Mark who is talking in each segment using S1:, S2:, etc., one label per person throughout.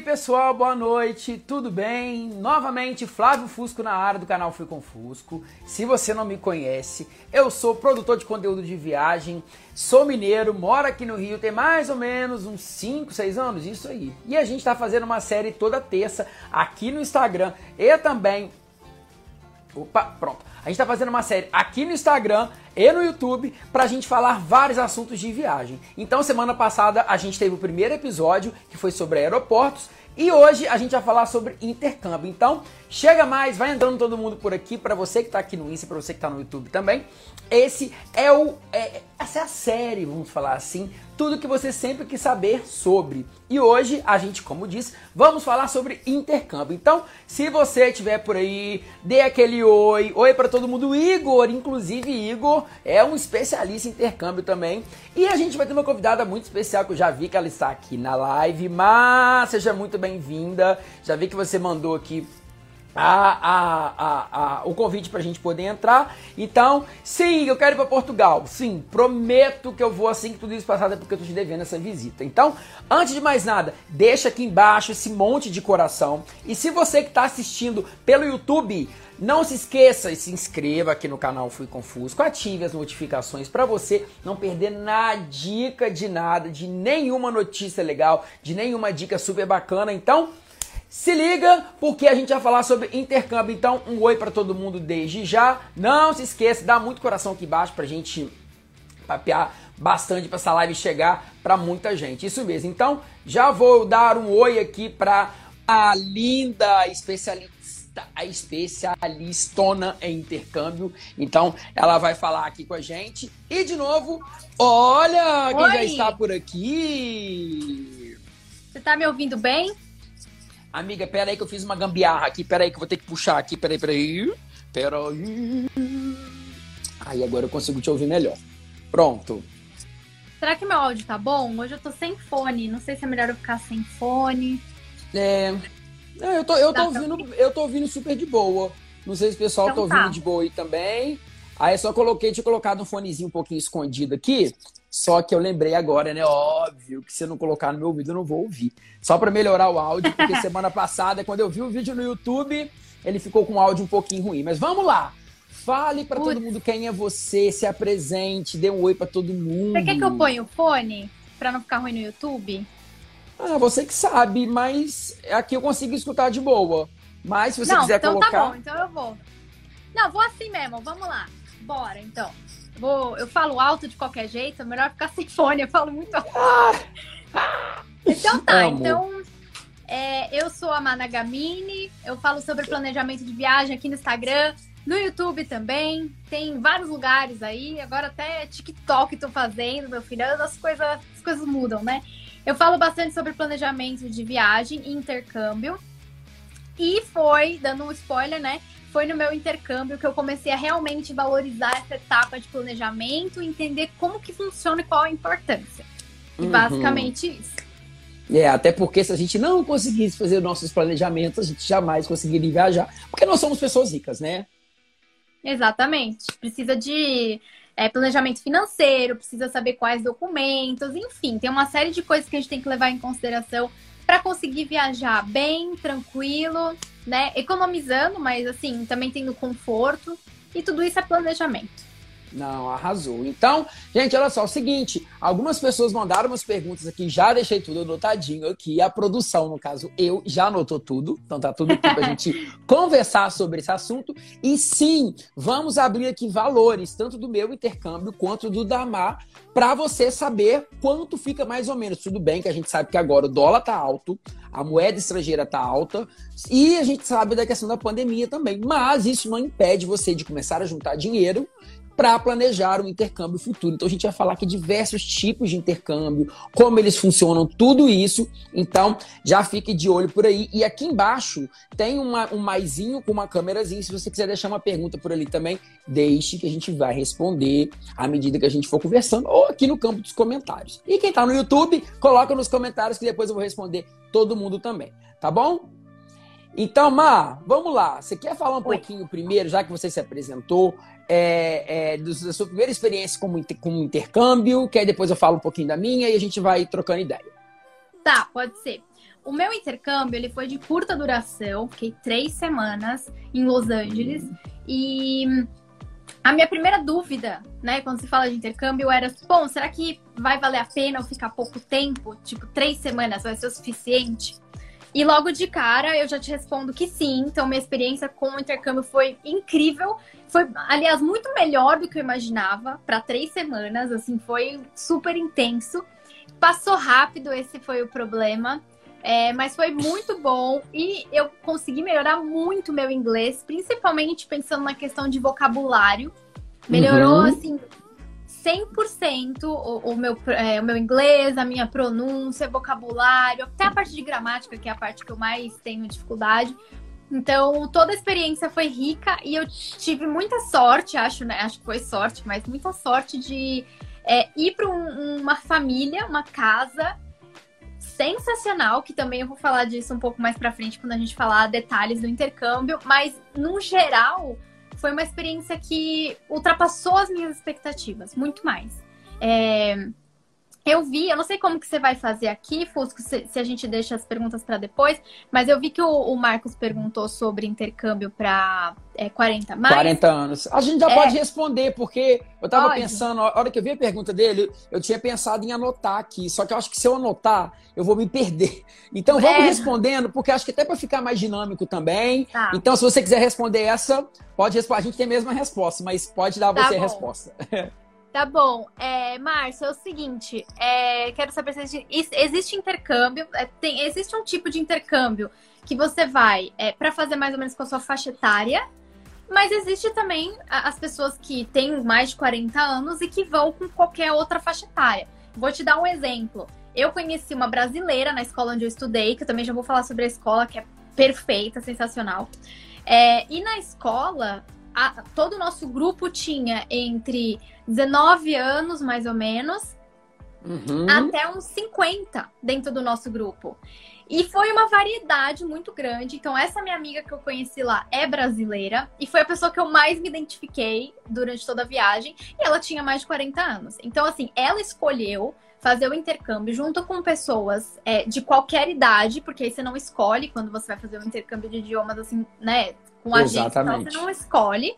S1: aí, pessoal, boa noite, tudo bem? Novamente, Flávio Fusco na área do canal Fui com Fusco. Se você não me conhece, eu sou produtor de conteúdo de viagem, sou mineiro, moro aqui no Rio, tem mais ou menos uns 5, 6 anos, isso aí. E a gente está fazendo uma série toda terça aqui no Instagram e também. Opa, pronto. A gente está fazendo uma série aqui no Instagram e no YouTube para a gente falar vários assuntos de viagem. Então, semana passada a gente teve o primeiro episódio que foi sobre aeroportos e hoje a gente vai falar sobre intercâmbio. Então, chega mais, vai entrando todo mundo por aqui, para você que está aqui no Insta, para você que está no YouTube também. Esse é o é, essa é a série, vamos falar assim, tudo que você sempre quis saber sobre. E hoje a gente, como disse, vamos falar sobre intercâmbio. Então, se você estiver por aí, dê aquele oi, oi para todo mundo. Igor, inclusive Igor é um especialista em intercâmbio também. E a gente vai ter uma convidada muito especial que eu já vi que ela está aqui na live. Mas seja muito bem-vinda. Já vi que você mandou aqui a, a, a, o convite para a gente poder entrar. Então, sim, eu quero ir para Portugal. Sim, prometo que eu vou assim que tudo isso passar, porque eu estou te devendo essa visita. Então, antes de mais nada, deixa aqui embaixo esse monte de coração. E se você que está assistindo pelo YouTube, não se esqueça e se inscreva aqui no canal Fui Confuso, ative as notificações para você não perder nada, dica de nada, de nenhuma notícia legal, de nenhuma dica super bacana. Então, se liga, porque a gente vai falar sobre intercâmbio. Então, um oi para todo mundo desde já. Não se esqueça, dá muito coração aqui embaixo pra gente papear bastante para essa live chegar para muita gente. Isso mesmo. Então, já vou dar um oi aqui para a linda especialista, a especialistona em intercâmbio. Então, ela vai falar aqui com a gente. E de novo, olha quem
S2: Oi.
S1: já está por aqui.
S2: Você tá me ouvindo bem?
S1: Amiga, pera aí que eu fiz uma gambiarra aqui. Pera aí que eu vou ter que puxar aqui. Pera aí, pera aí. Pera aí. Aí agora eu consigo te ouvir melhor. Pronto.
S2: Será que meu áudio tá bom? Hoje eu tô sem fone. Não sei se é melhor eu ficar sem fone.
S1: É... é, eu, tô, eu, tô ouvindo, eu tô ouvindo super de boa. Não sei se o pessoal
S2: Então
S1: tá ouvindo
S2: tá.
S1: de boa aí também. Aí eu só coloquei, tinha colocado um fonezinho um pouquinho escondido aqui. Só que eu lembrei agora, né? Óbvio que se eu não colocar no meu ouvido, eu não vou ouvir. Só pra melhorar o áudio, porque semana passada, quando eu vi o vídeo no YouTube, ele ficou com o áudio um pouquinho ruim. Mas vamos lá! Fale pra todo mundo quem é você, se apresente, dê um oi pra todo mundo.
S2: Você quer que eu ponha o fone pra não ficar ruim no YouTube?
S1: Ah, você que sabe, mas aqui eu consigo escutar de boa. Mas se você
S2: não,
S1: quiser
S2: então
S1: colocar.
S2: tá bom, então eu vou. Não, vou assim mesmo, vamos lá. Bora, então. Vou, eu falo alto de qualquer jeito, é melhor ficar sem fone, eu falo muito alto. Então tá,
S1: Amo.
S2: então é, eu sou a Mana Gamini, eu falo sobre planejamento de viagem aqui no Instagram, no YouTube também, tem vários lugares aí, agora até TikTok tô fazendo, meu filho, as coisas, as coisas mudam, né? Eu falo bastante sobre planejamento de viagem e intercâmbio. E foi, dando um spoiler, né? Foi no meu intercâmbio que eu comecei a realmente valorizar essa etapa de planejamento, entender como que funciona e qual a importância. E
S1: Uhum.
S2: basicamente isso.
S1: É, até porque se a gente não conseguisse fazer nossos planejamentos, a gente jamais conseguiria viajar. Porque nós somos pessoas ricas, né?
S2: Exatamente. Precisa de é, planejamento financeiro, precisa saber quais documentos, enfim, tem uma série de coisas que a gente tem que levar em consideração para conseguir viajar bem, tranquilo, né? Economizando, mas assim, também tendo conforto. E tudo isso é planejamento.
S1: Não, arrasou. Então, gente, olha só, é o seguinte, algumas pessoas mandaram umas perguntas aqui, já deixei tudo anotadinho aqui, a produção, no caso, eu já anotou tudo, então tá tudo aqui pra gente conversar sobre esse assunto. E sim, vamos abrir aqui valores, tanto do meu intercâmbio quanto do Damar, para você saber quanto fica mais ou menos. Tudo bem que a gente sabe que agora o dólar tá alto, a moeda estrangeira tá alta, e a gente sabe da questão da pandemia também, mas isso não impede você de começar a juntar dinheiro para planejar um intercâmbio futuro. Então a gente vai falar aqui diversos tipos de intercâmbio, como eles funcionam, tudo isso. Então já fique de olho por aí. E aqui embaixo tem uma, um maisinho com uma câmerazinha. Se você quiser deixar uma pergunta por ali também, deixe que a gente vai responder à medida que a gente for conversando ou aqui no campo dos comentários. E quem tá no YouTube, coloca nos comentários que depois eu vou responder todo mundo também. Tá bom? Então, Mar, vamos lá. Você quer falar um
S2: Oi.
S1: pouquinho primeiro, já que você se apresentou, é, é, da sua primeira experiência como, como intercâmbio, que aí depois eu falo um pouquinho da minha e a gente vai trocando ideia.
S2: Tá, pode ser. o meu intercâmbio ele foi de curta duração, fiquei três semanas em Los Angeles. E a minha primeira dúvida, né, quando se fala de intercâmbio, era: bom, será que vai valer a pena eu ficar pouco tempo? Tipo, três semanas vai ser o suficiente? E logo de cara eu já te respondo que sim. Então, minha experiência com o intercâmbio foi incrível. Foi, aliás, muito melhor do que eu imaginava. Para três semanas, assim, foi super intenso. Passou rápido, esse foi o problema. É, mas foi muito bom e eu consegui melhorar muito meu inglês, principalmente pensando na questão de vocabulário. Melhorou, uhum. assim, 100% o, o, meu, é, o meu inglês, a minha pronúncia, vocabulário, até a parte de gramática, que é a parte que eu mais tenho dificuldade. Então, toda a experiência foi rica e eu tive muita sorte, acho, né? Acho que foi sorte, mas muita sorte de é, ir para um, uma família, uma casa sensacional, que também eu vou falar disso um pouco mais para frente quando a gente falar detalhes do intercâmbio, mas no geral foi uma experiência que ultrapassou as minhas expectativas, muito mais. É, eu vi, eu não sei como que você vai fazer aqui, Fusco, se, se a gente deixa as perguntas para depois, mas eu vi que o, o, Marcos perguntou sobre intercâmbio para é, 40 mais.
S1: 40 anos. A gente já é. pode responder, porque eu estava pensando, a hora que eu vi a pergunta dele, eu tinha pensado em anotar aqui, só que eu acho que se eu anotar, eu vou me perder. Então vamos é. respondendo, porque acho que até para ficar mais dinâmico também. Tá. Então, se você quiser responder essa, pode responder. A gente tem a mesma resposta, mas pode dar tá você bom. a resposta.
S2: Tá bom. É, Márcio, é o seguinte, é, quero saber se existe, intercâmbio, é, tem, existe um tipo de intercâmbio que você vai é, para fazer mais ou menos com a sua faixa etária, mas existe também as pessoas que têm mais de 40 anos e que vão com qualquer outra faixa etária. Vou te dar um exemplo. Eu conheci uma brasileira na escola onde eu estudei, que eu também já vou falar sobre a escola, que é perfeita, sensacional. É, e na escola, a, todo o nosso grupo tinha entre 19 anos, mais ou menos, uhum. até uns 50 dentro do nosso grupo. E foi uma variedade muito grande. Então, essa minha amiga que eu conheci lá é brasileira e foi a pessoa que eu mais me identifiquei durante toda a viagem. E ela tinha mais de 40 anos. Então, assim, ela escolheu fazer o intercâmbio junto com pessoas é, de qualquer idade, porque aí você não escolhe quando você vai fazer o intercâmbio de idiomas, assim, né? Com a gente, então você não escolhe.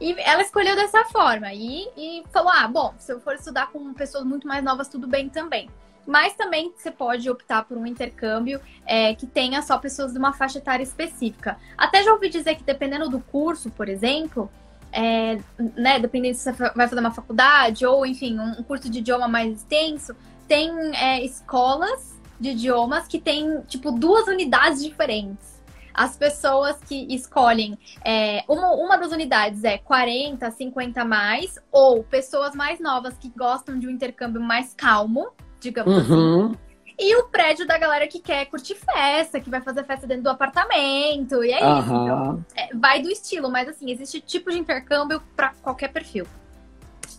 S2: E ela escolheu dessa forma. E, e falou: ah, bom, se eu for estudar com pessoas muito mais novas, tudo bem também. Mas também você pode optar por um intercâmbio é, que tenha só pessoas de uma faixa etária específica. Até já ouvi dizer que dependendo do curso, por exemplo, é, né, dependendo se você vai fazer uma faculdade ou, enfim, um curso de idioma mais extenso, tem é, escolas de idiomas que tem, tipo, duas unidades diferentes as pessoas que escolhem é, uma, uma das unidades é 40, 50 mais, ou pessoas mais novas que gostam de um intercâmbio mais calmo, digamos uhum. assim. E o prédio da galera que quer curtir festa, que vai fazer festa dentro do apartamento. E é uhum. isso. Então, é, vai do estilo, mas assim, existe tipo de intercâmbio para qualquer perfil.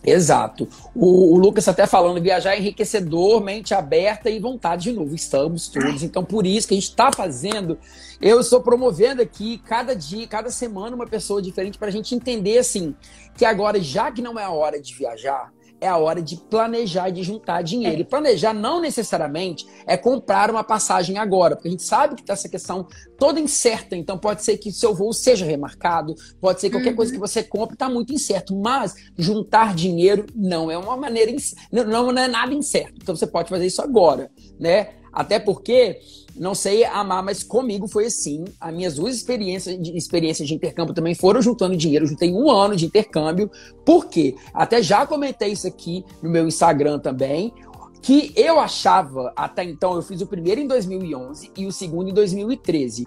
S1: Exato. O, o, Lucas até falando, viajar é enriquecedor, mente aberta e vontade de novo. Estamos todos. Então, por isso que a gente está fazendo. Eu estou promovendo aqui cada dia, cada semana, uma pessoa diferente para a gente entender assim que agora, já que não é a hora de viajar, é a hora de planejar e de juntar dinheiro. É. E planejar não necessariamente é comprar uma passagem agora, porque a gente sabe que está essa questão toda incerta, então pode ser que seu voo seja remarcado, pode ser que qualquer uhum. coisa que você compre está muito incerto, mas juntar dinheiro não é uma maneira, não, não é nada incerto. Então você pode fazer isso agora, né? Até porque não sei amar, mas comigo foi assim. As minhas duas experiências de, experiências de intercâmbio também foram juntando dinheiro. Eu juntei um ano de intercâmbio. Por quê? Até já comentei isso aqui no meu Instagram também. Que eu achava, até então, eu fiz o primeiro em 2011 e o segundo em 2013.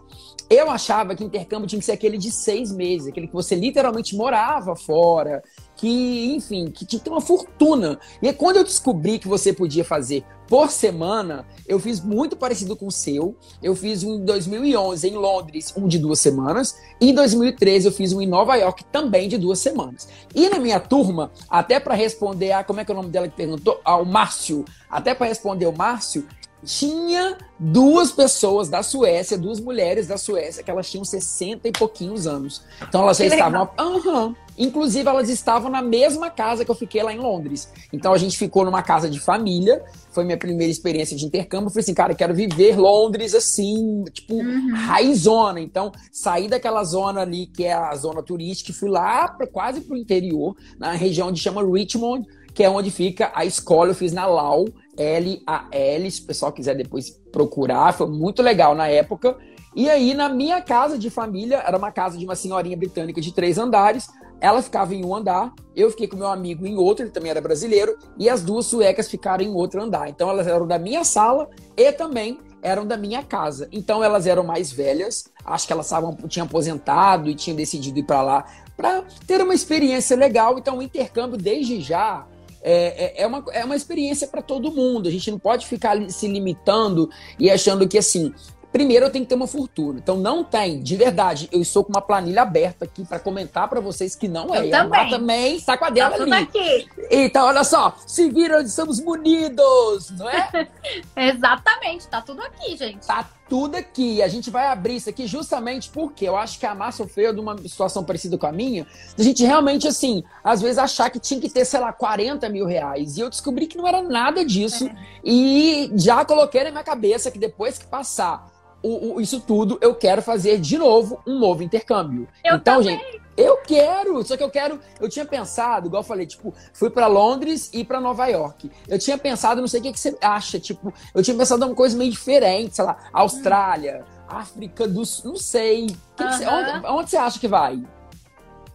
S1: Eu achava que intercâmbio tinha que ser aquele de seis meses, aquele que você literalmente morava fora, que, enfim, que tinha que ter uma fortuna. E aí, quando eu descobri que você podia fazer por semana, eu fiz muito parecido com o seu. Eu fiz um em 2011 em Londres, um de duas semanas. E em 2013 eu fiz um em Nova York também de duas semanas. E na minha turma, até para responder a como é que é o nome dela que perguntou, ao Márcio, até para responder o Márcio, tinha duas pessoas da Suécia, duas mulheres da Suécia, que elas tinham 60 e pouquinhos anos. Então elas já estavam. Uhum. Inclusive, elas estavam na mesma casa que eu fiquei lá em Londres. Então a gente ficou numa casa de família. Foi minha primeira experiência de intercâmbio. Eu falei assim, cara, eu quero viver Londres assim, tipo, uhum. raizona. Então, saí daquela zona ali, que é a zona turística, e fui lá pra, quase pro interior, na região de chama Richmond, que é onde fica a escola. Eu fiz na Lau, L-A-L, se o pessoal quiser depois procurar. Foi muito legal na época. E aí, na minha casa de família, era uma casa de uma senhorinha britânica de três andares. Ela ficava em um andar, eu fiquei com meu amigo em outro, ele também era brasileiro, e as duas suecas ficaram em outro andar. Então elas eram da minha sala e também eram da minha casa. Então elas eram mais velhas, acho que elas estavam, tinham aposentado e tinham decidido ir para lá para ter uma experiência legal. Então o intercâmbio, desde já, é, é, é uma, é uma experiência para todo mundo. A gente não pode ficar se limitando e achando que assim, Primeiro, eu tenho que ter uma fortuna. Então, não tem, de verdade. Eu estou com uma planilha aberta aqui para comentar para vocês que não é.
S2: Eu também. a
S1: também está com a dela
S2: tá
S1: ali.
S2: Aqui.
S1: Então, olha só, se viram, estamos munidos, não é?
S2: Exatamente, tá tudo aqui, gente.
S1: Tá tudo aqui. A gente vai abrir isso aqui justamente porque eu acho que a Márcia sofreu de uma situação parecida com a minha. A gente realmente, assim, às vezes achar que tinha que ter, sei lá, 40 mil reais. E eu descobri que não era nada disso. É. E já coloquei na minha cabeça que depois que passar o, o, isso tudo, eu quero fazer de novo um novo intercâmbio.
S2: Eu
S1: então,
S2: também.
S1: gente, eu quero, só que eu quero, eu tinha pensado, igual eu falei, tipo, fui para Londres e para Nova York. Eu tinha pensado, não sei o que, que você acha, tipo, eu tinha pensado em uma coisa meio diferente, sei lá, Austrália, África do Sul, não sei. Que que você, onde, onde você acha que vai?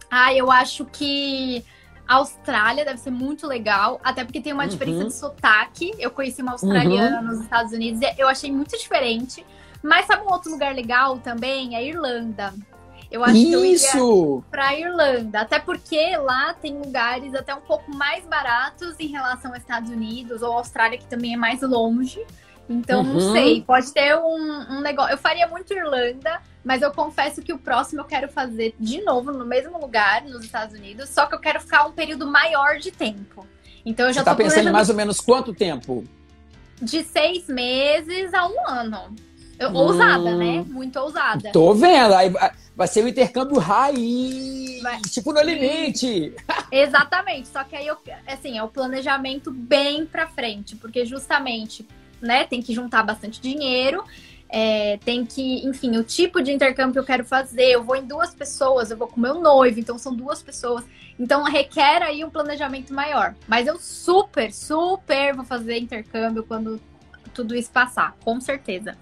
S2: Ah, eu acho que a Austrália deve ser muito legal, até porque tem uma uhum. diferença de sotaque. Eu conheci uma australiana uhum. nos Estados Unidos e eu achei muito diferente. Mas sabe um outro lugar legal também? É a Irlanda. Eu acho Isso. que eu iria pra Irlanda. Até porque lá tem lugares até um pouco mais baratos em relação aos Estados Unidos ou Austrália, que também é mais longe. Então, uhum. não sei, pode ter um, um, negócio. Eu faria muito Irlanda, mas eu confesso que o próximo eu quero fazer de novo no mesmo lugar, nos Estados Unidos, só que eu quero ficar um período maior de tempo. Então eu já
S1: Você tá pensando em mais ou menos quanto tempo?
S2: De seis meses a um ano. Hum, ousada, né? Muito ousada.
S1: Tô vendo. Aí vai ser o um intercâmbio raiz, vai. tipo no limite.
S2: Exatamente. Só que aí, eu, assim, é o planejamento bem pra frente, porque justamente, né, tem que juntar bastante dinheiro. É, tem que, enfim, o tipo de intercâmbio que eu quero fazer. Eu vou em duas pessoas, eu vou com meu noivo, então são duas pessoas. Então requer aí um planejamento maior. Mas eu super, super vou fazer intercâmbio quando tudo isso passar, com certeza.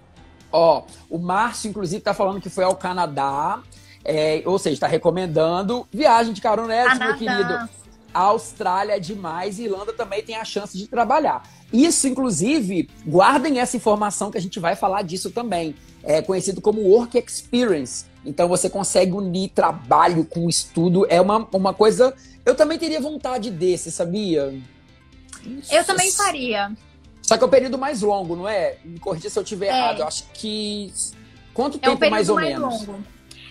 S1: Ó, o Márcio, inclusive, tá falando que foi ao Canadá. É, ou seja, está recomendando viagem de caronete, meu querido. A Austrália é demais e Irlanda também tem a chance de trabalhar. Isso, inclusive, guardem essa informação que a gente vai falar disso também. É conhecido como Work Experience. Então você consegue unir trabalho com estudo. É uma, uma coisa. Eu também teria vontade desse, sabia?
S2: Eu também faria.
S1: Só que é o período mais longo, não é? Me corrija se eu estiver é. errado. Eu acho que. Quanto é tempo mais ou mais menos? Longo.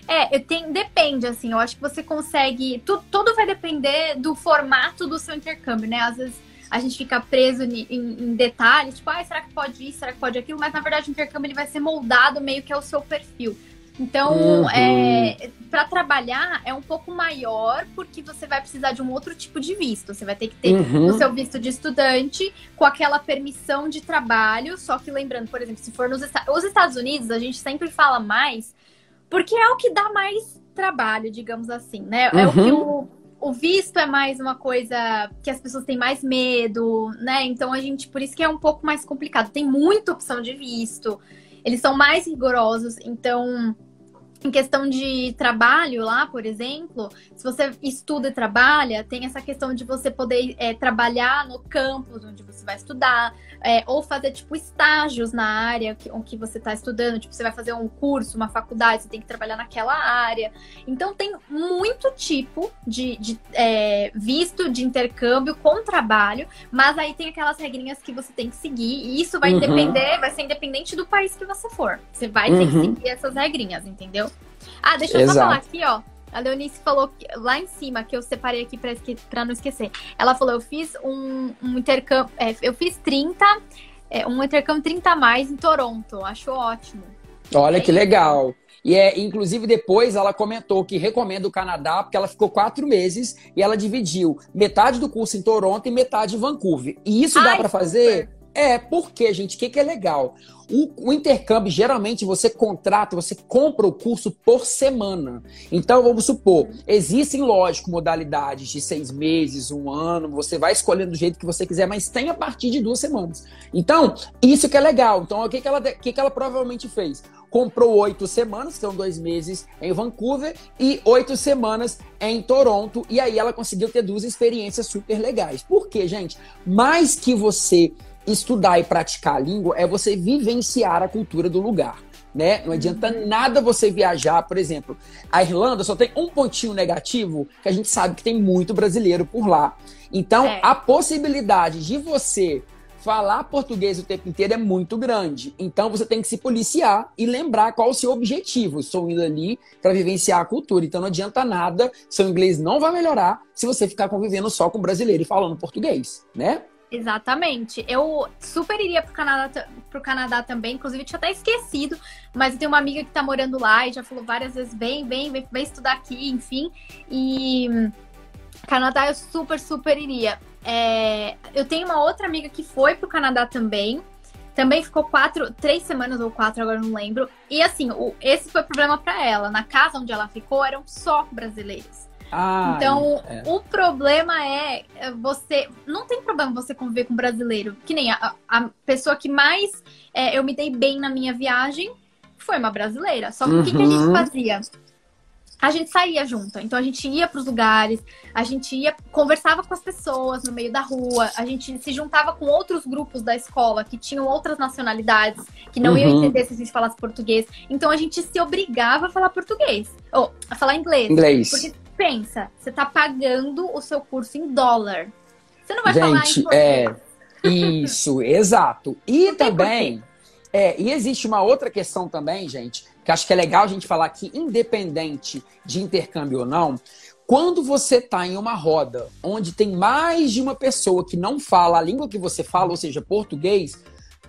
S2: É, tem, depende, assim, eu acho que você consegue. Tu, tudo vai depender do formato do seu intercâmbio, né? Às vezes a gente fica preso em, em, em detalhes, tipo, ah, será que pode isso, será que pode aquilo? Mas na verdade o intercâmbio ele vai ser moldado meio que ao seu perfil. Então, uhum. é, para trabalhar é um pouco maior, porque você vai precisar de um outro tipo de visto. Você vai ter que ter uhum. o seu visto de estudante com aquela permissão de trabalho. Só que lembrando, por exemplo, se for nos os Estados Unidos, a gente sempre fala mais, porque é o que dá mais trabalho, digamos assim, né? Uhum. É o que uhum. o, o visto é mais uma coisa que as pessoas têm mais medo, né? Então a gente, por isso que é um pouco mais complicado. Tem muita opção de visto eles são mais rigorosos, então em questão de trabalho lá, por exemplo, se você estuda e trabalha, tem essa questão de você poder é, trabalhar no campus onde você vai estudar, é, ou fazer, tipo, estágios na área que, que você está estudando. Tipo, você vai fazer um curso, uma faculdade, você tem que trabalhar naquela área. Então, tem muito tipo de, de é, visto de intercâmbio com trabalho, mas aí tem aquelas regrinhas que você tem que seguir, e isso vai uhum. depender, vai ser independente do país que você for. Você vai ter que uhum. seguir essas regrinhas, entendeu? Ah, deixa eu Exato. só falar aqui, ó. A Leonice falou que, lá em cima, que eu separei aqui pra, pra não esquecer. Ela falou: eu fiz um, um intercâmbio. É, eu fiz 30, é, um intercâmbio 30 a mais em Toronto. Acho ótimo.
S1: Olha que legal. E é, inclusive, depois ela comentou que recomenda o Canadá, porque ela ficou quatro meses e ela dividiu metade do curso em Toronto e metade em Vancouver. E isso Ai, dá para fazer? É, porque, gente, o que, que é legal? O, o, intercâmbio, geralmente, você contrata, você compra o curso por semana. Então, vamos supor, existem, lógico, modalidades de seis meses, um ano, você vai escolhendo do jeito que você quiser, mas tem a partir de duas semanas. Então, isso que é legal. Então, o que, que, ela, que, que ela provavelmente fez? Comprou oito semanas, são dois meses em Vancouver, e oito semanas em Toronto, e aí ela conseguiu ter duas experiências super legais. Por quê, gente? Mais que você estudar e praticar a língua é você vivenciar a cultura do lugar. Né? Não adianta uhum. nada você viajar, por exemplo. A Irlanda só tem um pontinho negativo, que a gente sabe que tem muito brasileiro por lá. Então, é. a possibilidade de você falar português o tempo inteiro é muito grande. Então, você tem que se policiar e lembrar qual o seu objetivo. Estou indo ali para vivenciar a cultura. Então, não adianta nada, seu inglês não vai melhorar se você ficar convivendo só com brasileiro e falando português, né?
S2: Exatamente. Eu super iria pro Canadá, pro Canadá também, inclusive tinha até esquecido, mas eu tenho uma amiga que tá morando lá e já falou várias vezes: vem, vem, vem, vem estudar aqui, enfim. E Canadá eu super, super iria. É, eu tenho uma outra amiga que foi pro Canadá também. Também ficou quatro, três semanas ou quatro, agora não lembro. E assim, o, esse foi o problema para ela. Na casa onde ela ficou eram só brasileiros. Ah, então, é. o problema é, é você. Não tem problema você conviver com brasileiro. Que nem a, a pessoa que mais é, eu me dei bem na minha viagem foi uma brasileira. Só que uhum. o que, que, a gente uhum. fazia? A gente saía junto. Então a gente ia para os lugares, a gente ia, conversava com as pessoas no meio da rua, a gente se juntava com outros grupos da escola que tinham outras nacionalidades, que não uhum. iam entender se a gente falasse português. Então a gente se obrigava a falar português. Ou a falar inglês.
S1: Inglês.
S2: Porque pensa, você está pagando o seu curso em dólar. Você não vai
S1: Gente,
S2: falar em português.
S1: É, isso, exato. E também, é, e existe uma outra questão também, gente, que acho que é legal a gente falar que, independente de intercâmbio ou não, quando você está em uma roda onde tem mais de uma pessoa que não fala a língua que você fala, ou seja, português,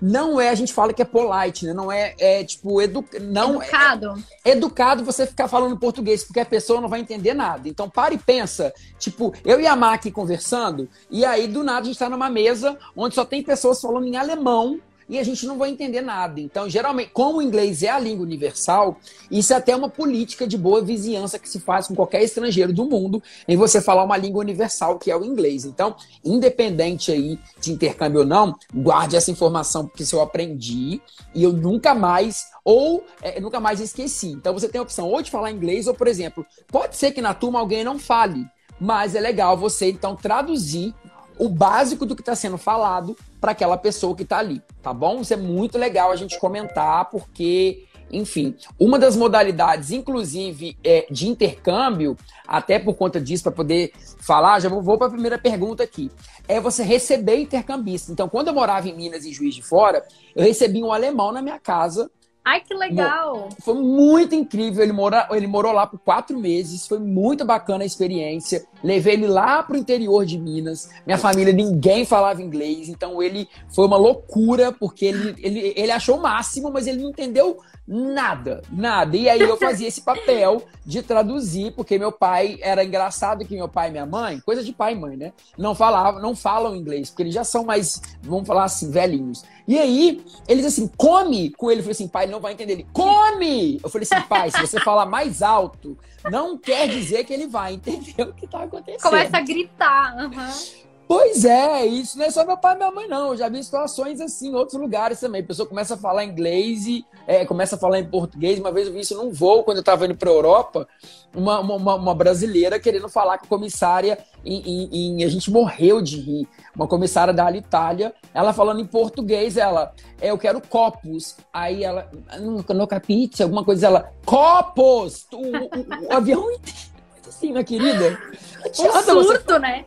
S1: não é, a gente fala que é polite, né? Não é, é tipo, edu, não
S2: é educado.
S1: É, é educado você ficar falando português, porque a pessoa não vai entender nada. Então, para e pensa. Tipo, eu e a Má aqui conversando, e aí do nada a gente está numa mesa onde só tem pessoas falando em alemão e a gente não vai entender nada. Então, geralmente, como o inglês é a língua universal, isso é até uma política de boa vizinhança que se faz com qualquer estrangeiro do mundo, em você falar uma língua universal, que é o inglês. Então, independente aí de intercâmbio ou não, guarde essa informação, porque se eu aprendi e eu nunca mais, ou é, nunca mais esqueci. Então, você tem a opção ou de falar inglês, ou, por exemplo, pode ser que na turma alguém não fale, mas é legal você, então, traduzir o básico do que está sendo falado para aquela pessoa que está ali, tá bom? Isso é muito legal a gente comentar, porque, enfim, uma das modalidades, inclusive, é, de intercâmbio, até por conta disso, para poder falar, já vou, vou para a primeira pergunta aqui, é você receber intercambista. Então, quando eu morava em Minas, em Juiz de Fora, eu recebi um alemão na minha casa
S2: Ai, que legal!
S1: Foi muito incrível. Ele, mora, ele morou lá por quatro meses. Foi muito bacana a experiência. Levei ele lá pro interior de Minas. Minha família, ninguém falava inglês. Então ele foi uma loucura, porque ele, ele, ele achou o máximo, mas ele não entendeu nada, nada. E aí eu fazia esse papel de traduzir, porque meu pai era engraçado que meu pai e minha mãe, coisa de pai e mãe, né? Não falavam, não falam inglês, porque eles já são mais, vamos falar assim, velhinhos. E aí, eles assim, come com ele. Eu falei assim, pai, ele não vai entender. Ele, come! Eu falei assim, pai, se você falar mais alto, não quer dizer que ele vai entender o que tá acontecendo.
S2: Começa a gritar. Uhum.
S1: Pois é, isso não é só meu pai e minha mãe, não. Eu já vi situações assim em outros lugares também. A pessoa começa a falar inglês e é, começa a falar em português. Uma vez eu vi isso num voo, quando eu estava indo para a Europa, uma, uma, uma, brasileira querendo falar com a comissária e a gente morreu de rir. Uma comissária da Alitalia, ela falando em português, ela, é, eu quero copos. Aí ela, no, no capite, alguma coisa, ela, copos! O, o, o avião inteiro. Assim, minha querida.
S2: Um surto, você... né?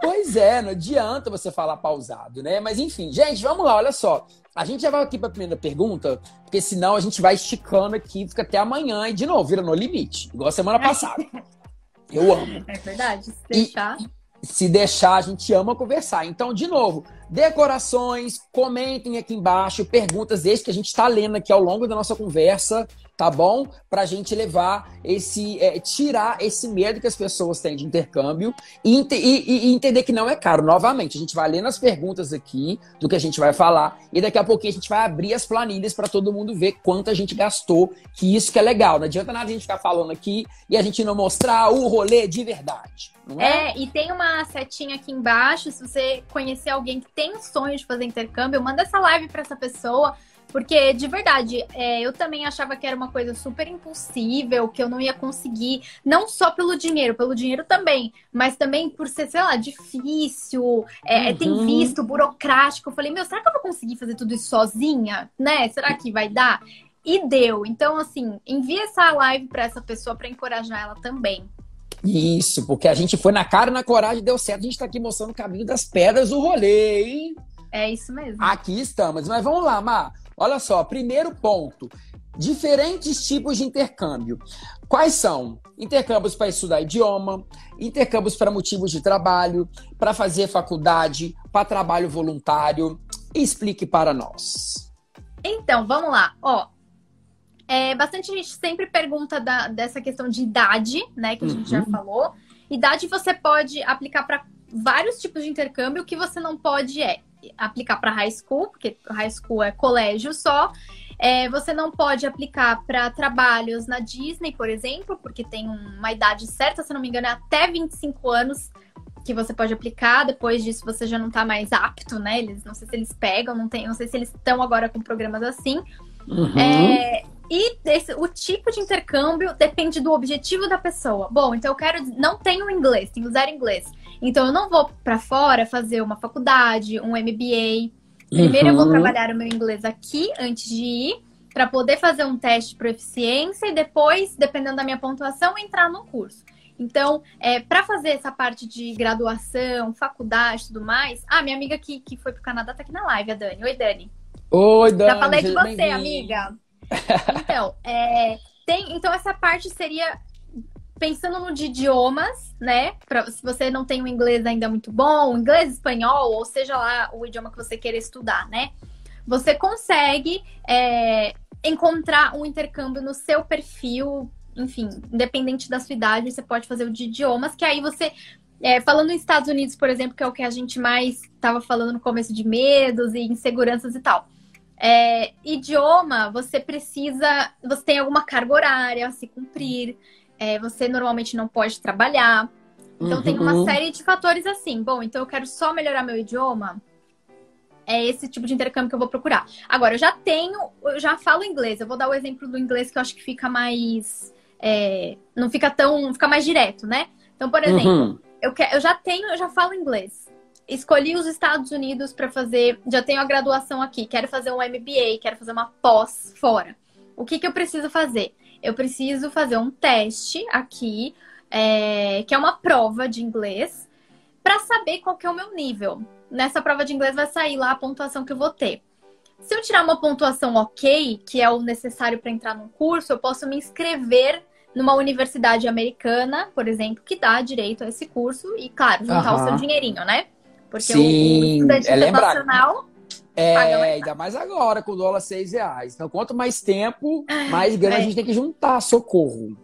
S1: Pois é, não adianta você falar pausado, né? Mas enfim, gente, vamos lá, olha só. A gente já vai aqui para a primeira pergunta, porque senão a gente vai esticando aqui, fica até amanhã e de novo vira no limite, igual a semana passada. Eu amo.
S2: É verdade, se deixar.
S1: E, se deixar, a gente ama conversar. Então, de novo, decorações, comentem aqui embaixo, perguntas desde que a gente está lendo aqui ao longo da nossa conversa tá bom? Pra gente levar esse. É, tirar esse medo que as pessoas têm de intercâmbio e, e, e, entender que não é caro. Novamente, a gente vai lendo as perguntas aqui do que a gente vai falar e daqui a pouquinho a gente vai abrir as planilhas para todo mundo ver quanto a gente gastou, que isso que é legal. Não adianta nada a gente ficar falando aqui e a gente não mostrar o rolê de verdade.
S2: É? é? e tem uma setinha aqui embaixo. Se você conhecer alguém que tem sonho de fazer intercâmbio, manda essa live para essa pessoa porque, de verdade, é, eu também achava que era uma coisa super impossível, que eu não ia conseguir, não só pelo dinheiro, pelo dinheiro também, mas também por ser, sei lá, difícil, é, uhum. tem visto, burocrático. Eu falei, meu, será que eu vou conseguir fazer tudo isso sozinha? Né? Será que vai dar? E deu. Então, assim, envia essa live para essa pessoa para encorajar ela também.
S1: Isso, porque a gente foi na cara e na coragem deu certo. A gente tá aqui mostrando o caminho das pedras do rolê, hein?
S2: É isso mesmo.
S1: Aqui estamos. Mas vamos lá, Mar. Olha só, primeiro ponto. Diferentes tipos de intercâmbio. Quais são? Intercâmbios para estudar idioma, intercâmbios para motivos de trabalho, para fazer faculdade, para trabalho voluntário. Explique para nós.
S2: Então, vamos lá. Ó, é, bastante gente sempre pergunta da, dessa questão de idade, né? Que a gente uhum. já falou. Idade você pode aplicar para vários tipos de intercâmbio. O que você não pode é aplicar para high school, porque high school é colégio só. É, você não pode aplicar para trabalhos na Disney, por exemplo, porque tem uma idade certa, se não me engano, é até 25 anos que você pode aplicar. Depois disso, você já não está mais apto, né? Eles, não sei se eles pegam, não, tem, não sei se eles estão agora com programas assim. Uhum. É, e desse, o tipo de intercâmbio depende do objetivo da pessoa. Bom, então eu quero. Não tenho inglês, tenho zero inglês. Então eu não vou para fora fazer uma faculdade, um MBA. Primeiro uhum. eu vou uhum. trabalhar o meu inglês aqui antes de ir, para poder fazer um teste de proficiência e depois, dependendo da minha pontuação, entrar no curso. Então, é, para fazer essa parte de graduação, faculdade e tudo mais. Ah, minha amiga que, que foi pro Canadá tá aqui na live, a Dani. Oi, Dani.
S1: Oi, Dani.
S2: Já falei de você, amiga. Então, é, tem, então essa parte seria pensando no de idiomas, né? Pra, se você não tem o inglês ainda muito bom, inglês, espanhol, ou seja lá o idioma que você queira estudar, né? Você consegue é, encontrar um intercâmbio no seu perfil, enfim, independente da sua idade, você pode fazer o de idiomas, que aí você. É, falando nos Estados Unidos, por exemplo, que é o que a gente mais estava falando no começo de medos e inseguranças e tal. É, idioma, você precisa. Você tem alguma carga horária a se cumprir, é, você normalmente não pode trabalhar. Então, uhum. tem uma uhum. série de fatores assim. Bom, então eu quero só melhorar meu idioma. É esse tipo de intercâmbio que eu vou procurar. Agora, eu já tenho, eu já falo inglês. Eu vou dar o exemplo do inglês que eu acho que fica mais. É, não fica tão. fica mais direto, né? Então, por exemplo, uhum. eu, que, eu já tenho, eu já falo inglês escolhi os Estados Unidos para fazer, já tenho a graduação aqui, quero fazer um MBA, quero fazer uma pós fora. O que, que eu preciso fazer? Eu preciso fazer um teste aqui, é, que é uma prova de inglês, para saber qual que é o meu nível. Nessa prova de inglês vai sair lá a pontuação que eu vou ter. Se eu tirar uma pontuação ok, que é o necessário para entrar num curso, eu posso me inscrever numa universidade americana, por exemplo, que dá direito a esse curso e, claro, juntar uhum. o seu dinheirinho, né?
S1: Porque Sim, o estudante é internacional. É, ainda mais agora, com o dólar seis reais. Então, quanto mais tempo, mais grana é. a gente tem que juntar, socorro.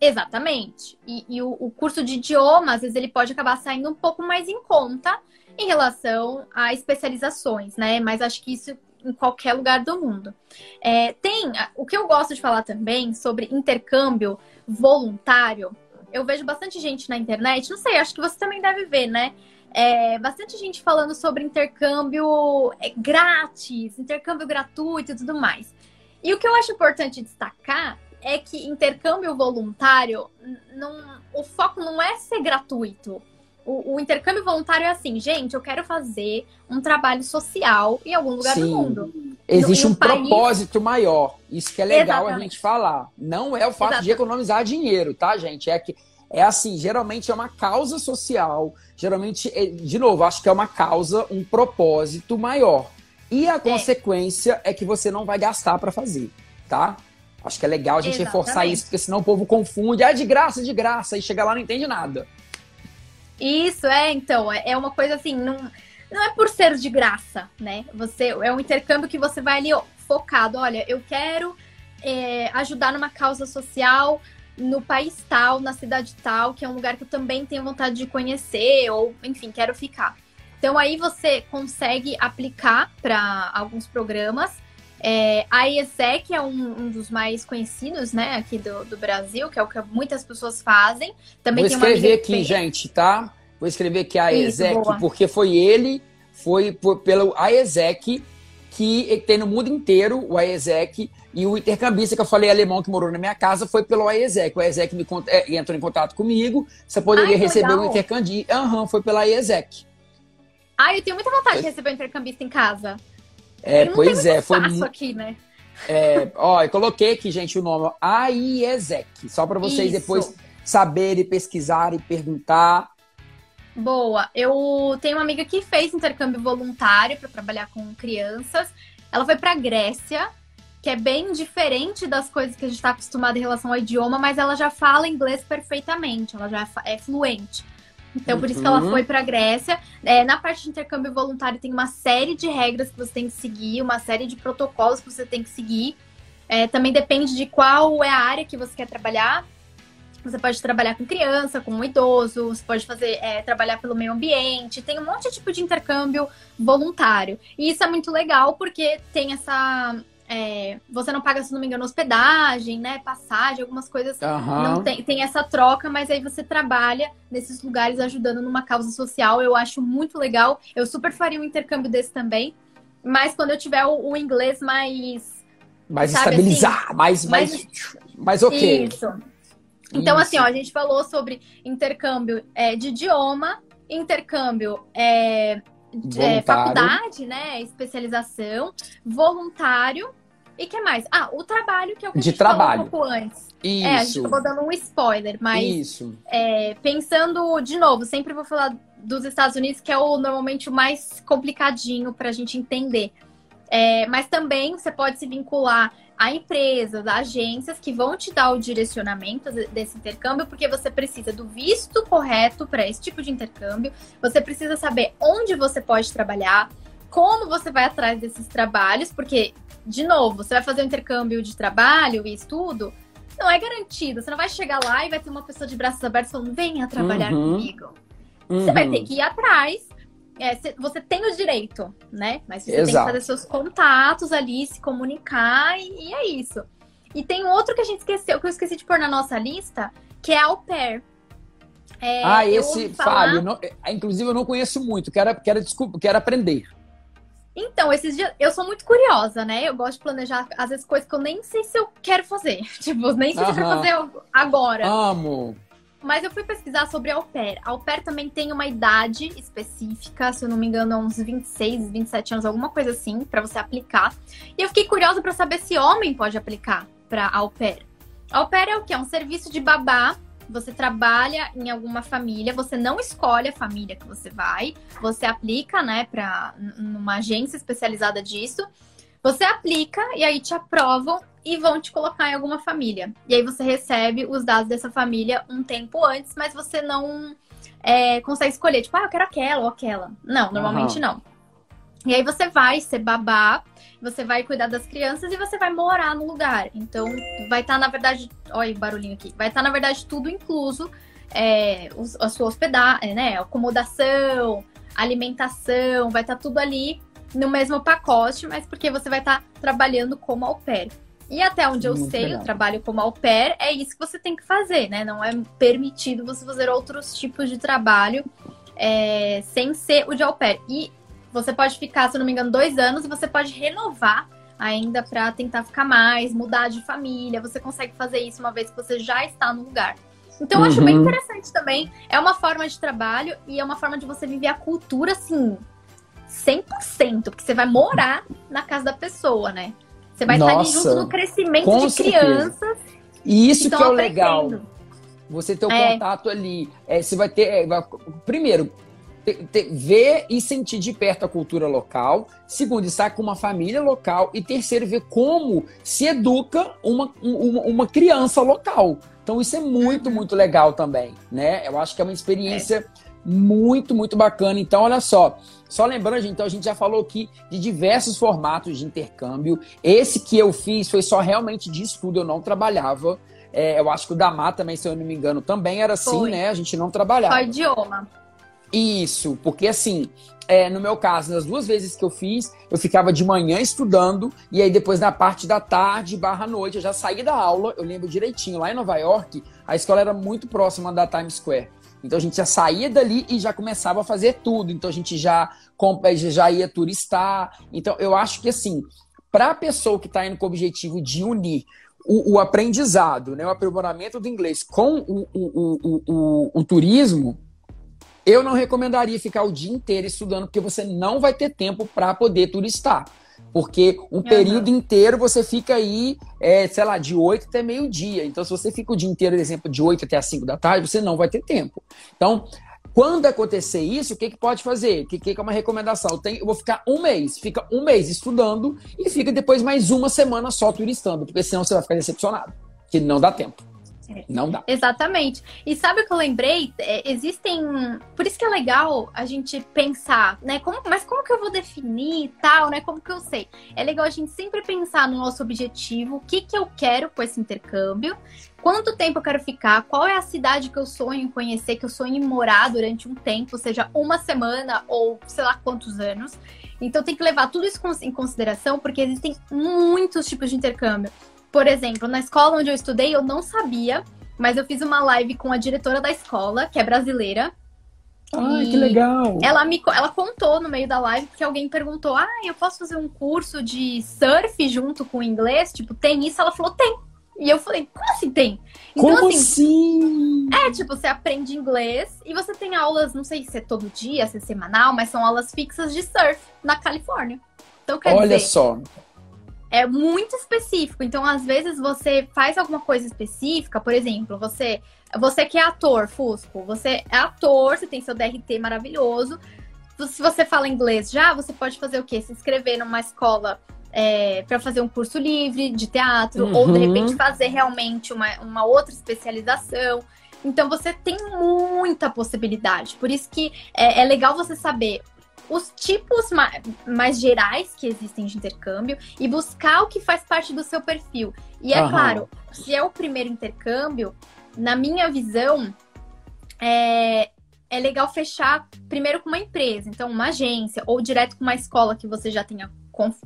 S2: Exatamente. E, e o, o, curso de idioma, às vezes, ele pode acabar saindo um pouco mais em conta em relação a especializações, né? Mas acho que isso em qualquer lugar do mundo. É, tem o que eu gosto de falar também sobre intercâmbio voluntário. Eu vejo bastante gente na internet, não sei, acho que você também deve ver, né? É, bastante gente falando sobre intercâmbio é, grátis, intercâmbio gratuito e tudo mais. E o que eu acho importante destacar é que intercâmbio voluntário, não, o foco não é ser gratuito. O, o, intercâmbio voluntário é assim, gente, eu quero fazer um trabalho social em algum lugar Sim. do mundo.
S1: Existe no, um país... propósito maior. Isso que é legal Exatamente. a gente falar. Não é o fato Exatamente. de economizar dinheiro, tá, gente? É que é assim, geralmente é uma causa social, geralmente, é, de novo, acho que é uma causa, um propósito maior. E a é. consequência é que você não vai gastar para fazer, tá? Acho que é legal a gente Exatamente. reforçar isso, porque senão o povo confunde, é de graça, de graça, e chega lá e não entende nada.
S2: Isso, é, então, é, é uma coisa assim, não, não é por ser de graça, né? Você é um intercâmbio que você vai ali ó, focado. Olha, eu quero é, ajudar numa causa social no país tal, na cidade tal, que é um lugar que eu também tenho vontade de conhecer ou, enfim, quero ficar. Então aí você consegue aplicar para alguns programas. É, a ESEC é um, um, dos mais conhecidos, né, aqui do, do, Brasil, que é o que muitas pessoas fazem.
S1: Também Vou escrever aqui, gente, tá? Vou escrever aqui a ESEC, porque foi ele, foi por, pelo AESEC que tem no mundo inteiro, o AESEC, e o intercambista que eu falei alemão que morou na minha casa foi pelo AESEC. O AESEC me, é, entrou em contato comigo, você poderia Ai, receber o um intercambista. Aham, uhum, foi pela AESEC.
S2: Ai, eu tenho muita vontade de receber um intercambista em casa.
S1: É, pois é, foi
S2: muito aqui, né?
S1: É, ó, eu coloquei aqui, gente, o nome AIESEC, só para vocês Isso. depois saberem, pesquisarem, perguntar.
S2: Boa. Eu tenho uma amiga que fez intercâmbio voluntário para trabalhar com crianças. Ela foi para Grécia, que é bem diferente das coisas que a gente está acostumado em relação ao idioma, mas ela já fala inglês perfeitamente, ela já é fluente. Então, por isso que ela uhum. foi para Grécia. É, na parte de intercâmbio voluntário, tem uma série de regras que você tem que seguir, uma série de protocolos que você tem que seguir. É, também depende de qual é a área que você quer trabalhar. Você pode trabalhar com criança, com um idoso, você pode fazer é, trabalhar pelo meio ambiente, tem um monte de tipo de intercâmbio voluntário. E isso é muito legal porque tem essa. É, você não paga, se não me engano, hospedagem, né? Passagem, algumas coisas. Uhum. Não tem, tem essa troca, mas aí você trabalha nesses lugares ajudando numa causa social. Eu acho muito legal. Eu super faria um intercâmbio desse também. Mas quando eu tiver o, o inglês mais.
S1: Mais sabe, estabilizar, assim, mais, mais, mais, ok.
S2: Isso. Então, Isso. assim, ó, a gente falou sobre intercâmbio é, de idioma, intercâmbio é, de, é, faculdade, né? Especialização, voluntário. E que mais? Ah, o trabalho, que é o que
S1: de trabalho.
S2: falou um pouco antes.
S1: Isso.
S2: É, a gente acabou dando um spoiler, mas
S1: Isso.
S2: É, pensando, de novo, sempre vou falar dos Estados Unidos, que é o normalmente o mais complicadinho para a gente entender. É, mas também você pode se vincular a empresas, a agências que vão te dar o direcionamento desse intercâmbio, porque você precisa do visto correto para esse tipo de intercâmbio, você precisa saber onde você pode trabalhar, como você vai atrás desses trabalhos, porque, de novo, você vai fazer um intercâmbio de trabalho e estudo, não é garantido. Você não vai chegar lá e vai ter uma pessoa de braços abertos falando, venha trabalhar uhum. comigo. Uhum. Você vai ter que ir atrás é, você tem o direito, né? Mas você Exato. tem que fazer seus contatos ali, se comunicar e, e, é isso. E tem outro que a gente esqueceu, que eu esqueci de pôr na nossa lista, que é au pair.
S1: É, ah, esse, falar... Fábio, não, é, inclusive eu não conheço muito, quero, quero, desculpa, quero aprender.
S2: Então, esses dias, eu sou muito curiosa, né? Eu gosto de planejar, às vezes, coisas que eu nem sei se eu quero fazer. Tipo, nem sei se eu quero fazer agora.
S1: Amo!
S2: Mas eu fui pesquisar sobre au pair. Au pair também tem uma idade específica, se eu não me engano, uns 26, 27 anos, alguma coisa assim, para você aplicar. E eu fiquei curiosa para saber se homem pode aplicar para au pair. Au pair é o que? É um serviço de babá. Você trabalha em alguma família, você não escolhe a família que você vai, você aplica, né, para numa agência especializada disso. Você aplica e aí te aprovam e vão te colocar em alguma família. E aí você recebe os dados dessa família um tempo antes, mas você não é, consegue escolher, tipo, ah, eu quero aquela ou aquela. Não, normalmente uhum. não. E aí você vai ser babá, você vai cuidar das crianças e você vai morar no lugar. Então, vai estar, tá, na verdade, olha o barulhinho aqui, vai estar, tá, na verdade, tudo incluso. É, a sua hospedagem, né? Acomodação, alimentação, vai estar tá tudo ali no mesmo pacote, mas porque você vai estar trabalhando como au pair. E até onde eu Muito sei, legal. o trabalho como au pair é isso que você tem que fazer, né? Não é permitido você fazer outros tipos de trabalho é, sem ser o de au pair. E você pode ficar, se não me engano, dois anos e você pode renovar ainda para tentar ficar mais, mudar de família. Você consegue fazer isso uma vez que você já está no lugar. Então, eu acho bem uhum. interessante também. É uma forma de trabalho e é uma forma de você viver a cultura, assim, 100%, porque você vai morar na casa da pessoa, né? Você vai Nossa, estar ali junto no crescimento de certeza. crianças.
S1: E isso que, que é o legal. Você ter o é. contato ali. É, você vai ter. É, vai, primeiro, ver e sentir de perto a cultura local. Segundo, estar com uma família local. E terceiro, ver como se educa uma, uma, uma criança local. Então, isso é muito, uhum. muito legal também. né? Eu acho que é uma experiência muito, muito bacana. Então, olha só. Só lembrando, gente, então a gente já falou aqui de diversos formatos de intercâmbio. Esse que eu fiz foi só realmente de estudo, eu não trabalhava. É, eu acho que o Damar também, se eu não me engano, também era assim, foi. né? A gente não trabalhava.
S2: Só idioma.
S1: Isso, porque assim, é, no meu caso, nas duas vezes que eu fiz, eu ficava de manhã estudando, e aí depois na parte da tarde barra noite, eu já saí da aula, eu lembro direitinho, lá em Nova York, a escola era muito próxima da Times Square. Então a gente já saía dali e já começava a fazer tudo. Então a gente já, já ia turistar. Então eu acho que assim, para a pessoa que está indo com o objetivo de unir o, o, aprendizado, né, o aprimoramento do inglês com o, o, o, o turismo, eu não recomendaria ficar o dia inteiro estudando, porque você não vai ter tempo para poder turistar. Porque um período inteiro você fica aí, é, sei lá, de 8 até meio-dia. Então, se você fica o dia inteiro, por exemplo, de 8 até as 5 da tarde, você não vai ter tempo. Então, quando acontecer isso, o que, que pode fazer? O que, que é uma recomendação? Eu, tenho, eu vou ficar um mês, fica um mês estudando e fica depois mais uma semana só turistando, porque senão você vai ficar decepcionado, que não dá tempo. Não dá.
S2: Exatamente. E sabe o que eu lembrei? É, existem. Por isso que é legal a gente pensar, né? Como, mas como que eu vou definir e tal, né? Como que eu sei? É legal a gente sempre pensar no nosso objetivo, o que, que eu quero com esse intercâmbio, quanto tempo eu quero ficar, qual é a cidade que eu sonho em conhecer, que eu sonho em morar durante um tempo, seja uma semana ou sei lá quantos anos. Então tem que levar tudo isso em consideração, porque existem muitos tipos de intercâmbio. Por exemplo, na escola onde eu estudei, eu não sabia, mas eu fiz uma live com a diretora da escola, que é brasileira.
S1: Ai, que legal!
S2: Ela me ela contou no meio da live porque alguém perguntou: Ah, eu posso fazer um curso de surf junto com inglês? Tipo, tem isso? Ela falou: tem. E eu falei, como assim tem?
S1: Então, como assim, assim?
S2: É, tipo, você aprende inglês e você tem aulas, não sei se é todo dia, se é semanal, mas são aulas fixas de surf na Califórnia. Então, quer
S1: Olha
S2: dizer,
S1: só
S2: é muito específico. Então, às vezes, você faz alguma coisa específica, por exemplo, você, você que é ator, Fusco, você é ator, você tem seu DRT maravilhoso. Se você fala inglês já, você pode fazer o quê? Se inscrever numa escola é, para fazer um curso livre de teatro, uhum. ou de repente fazer realmente uma, uma outra especialização. Então você tem muita possibilidade. Por isso que é, é legal você saber os tipos mais, mais, gerais que existem de intercâmbio e buscar o que faz parte do seu perfil. E é uhum. claro, se é o primeiro intercâmbio, na minha visão, é, é legal fechar primeiro com uma empresa, então uma agência, ou direto com uma escola que você já tenha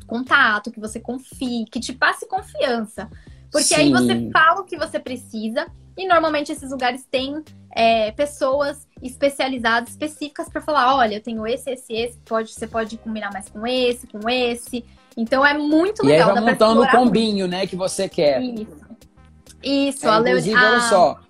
S2: contato, que você confie, que te passe confiança. Porque Sim. aí você fala o que você precisa e normalmente esses lugares têm é, pessoas especializadas, específicas para falar, olha, eu tenho esse, esse, esse, pode, você pode combinar mais com esse, com esse. Então é muito legal.
S1: E aí vai montando o combinho, muito. né, que você quer.
S2: Isso. Isso,
S1: é, a Inclusive, olha só.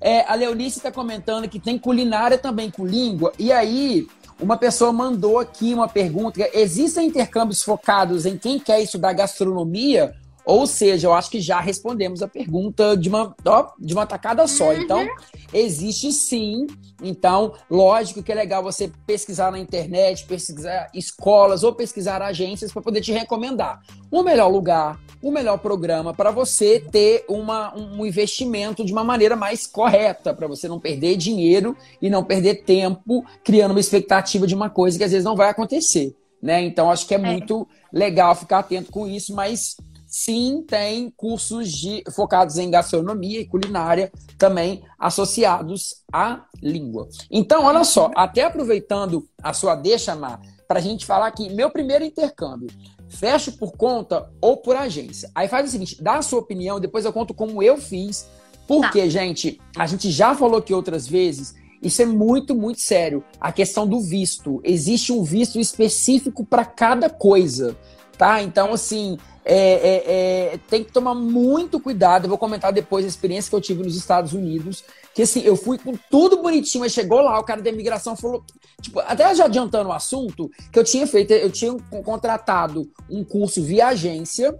S1: É, a Leonice está comentando que tem culinária também com língua. E aí, uma pessoa mandou aqui uma pergunta: existem intercâmbios focados em quem quer estudar gastronomia ou seja, eu acho que já respondemos a pergunta de uma, ó, de uma tacada só. Uhum. Então, existe sim. Então, lógico que é legal você pesquisar na internet, pesquisar escolas ou pesquisar agências para poder te recomendar o melhor lugar, o melhor programa para você ter uma, um investimento de uma maneira mais correta, para você não perder dinheiro e não perder tempo criando uma expectativa de uma coisa que às vezes não vai acontecer. Né? Então, acho que é, é. muito legal ficar atento com isso, mas sim tem cursos de, focados em gastronomia e culinária também associados à língua. Então, olha só, até aproveitando a sua deixa, Mar, para a gente falar aqui, meu primeiro intercâmbio, fecho por conta ou por agência? Aí faz o seguinte, dá a sua opinião, depois eu conto como eu fiz, porque, tá. gente, a gente já falou aqui outras vezes, isso é muito, muito sério. A questão do visto. Existe um visto específico para cada coisa, tá? Então, assim, é, é, é, tem que tomar muito cuidado. Eu vou comentar depois a experiência que eu tive nos Estados Unidos. Que assim, eu fui com tudo bonitinho, mas chegou lá, o cara da imigração falou. Tipo, até já adiantando o assunto, que eu tinha feito, eu tinha contratado um curso via agência.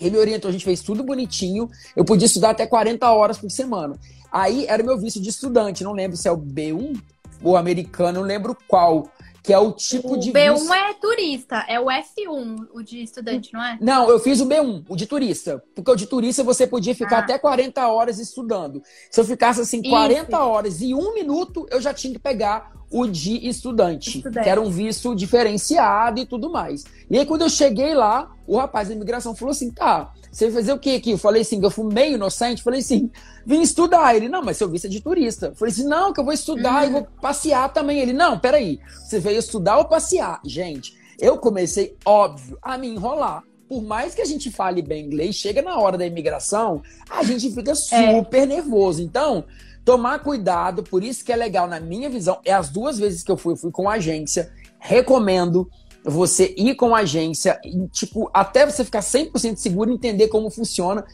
S1: Ele orientou, a gente fez tudo bonitinho. Eu podia estudar até 40 horas por semana. Aí era meu visto de estudante, não lembro se é o B1 ou americano, não lembro qual. Que é o tipo
S2: o
S1: de
S2: B1
S1: visto.
S2: é turista, é o F1, o de estudante, não é?
S1: Não, eu fiz o B1, o de turista. Porque o de turista você podia ficar
S2: Ah.
S1: até 40 horas estudando. Se eu ficasse assim,
S2: Isso.
S1: 40 horas e um minuto, eu já tinha que pegar o de estudante,
S2: Estudante.
S1: que era um visto diferenciado e tudo mais. E aí, quando eu cheguei lá, o rapaz da imigração falou assim: tá, você vai fazer o que aqui? Eu falei assim, eu fui meio inocente, falei assim, vim estudar. Ele, não, mas seu visto é de turista. Eu falei assim, não, que eu vou estudar e
S2: Uhum.
S1: vou passear também. Ele, não, peraí, você veio estudar ou passear? Gente, eu comecei, óbvio, a me enrolar. Por mais que a gente fale bem inglês, chega na hora da imigração, a gente fica super nervoso. Então, tomar cuidado, por isso que é legal, na minha visão, é as duas vezes que eu fui, eu fui com agência, recomendo você ir com agência, e, tipo, até você ficar 100% seguro e entender como funciona,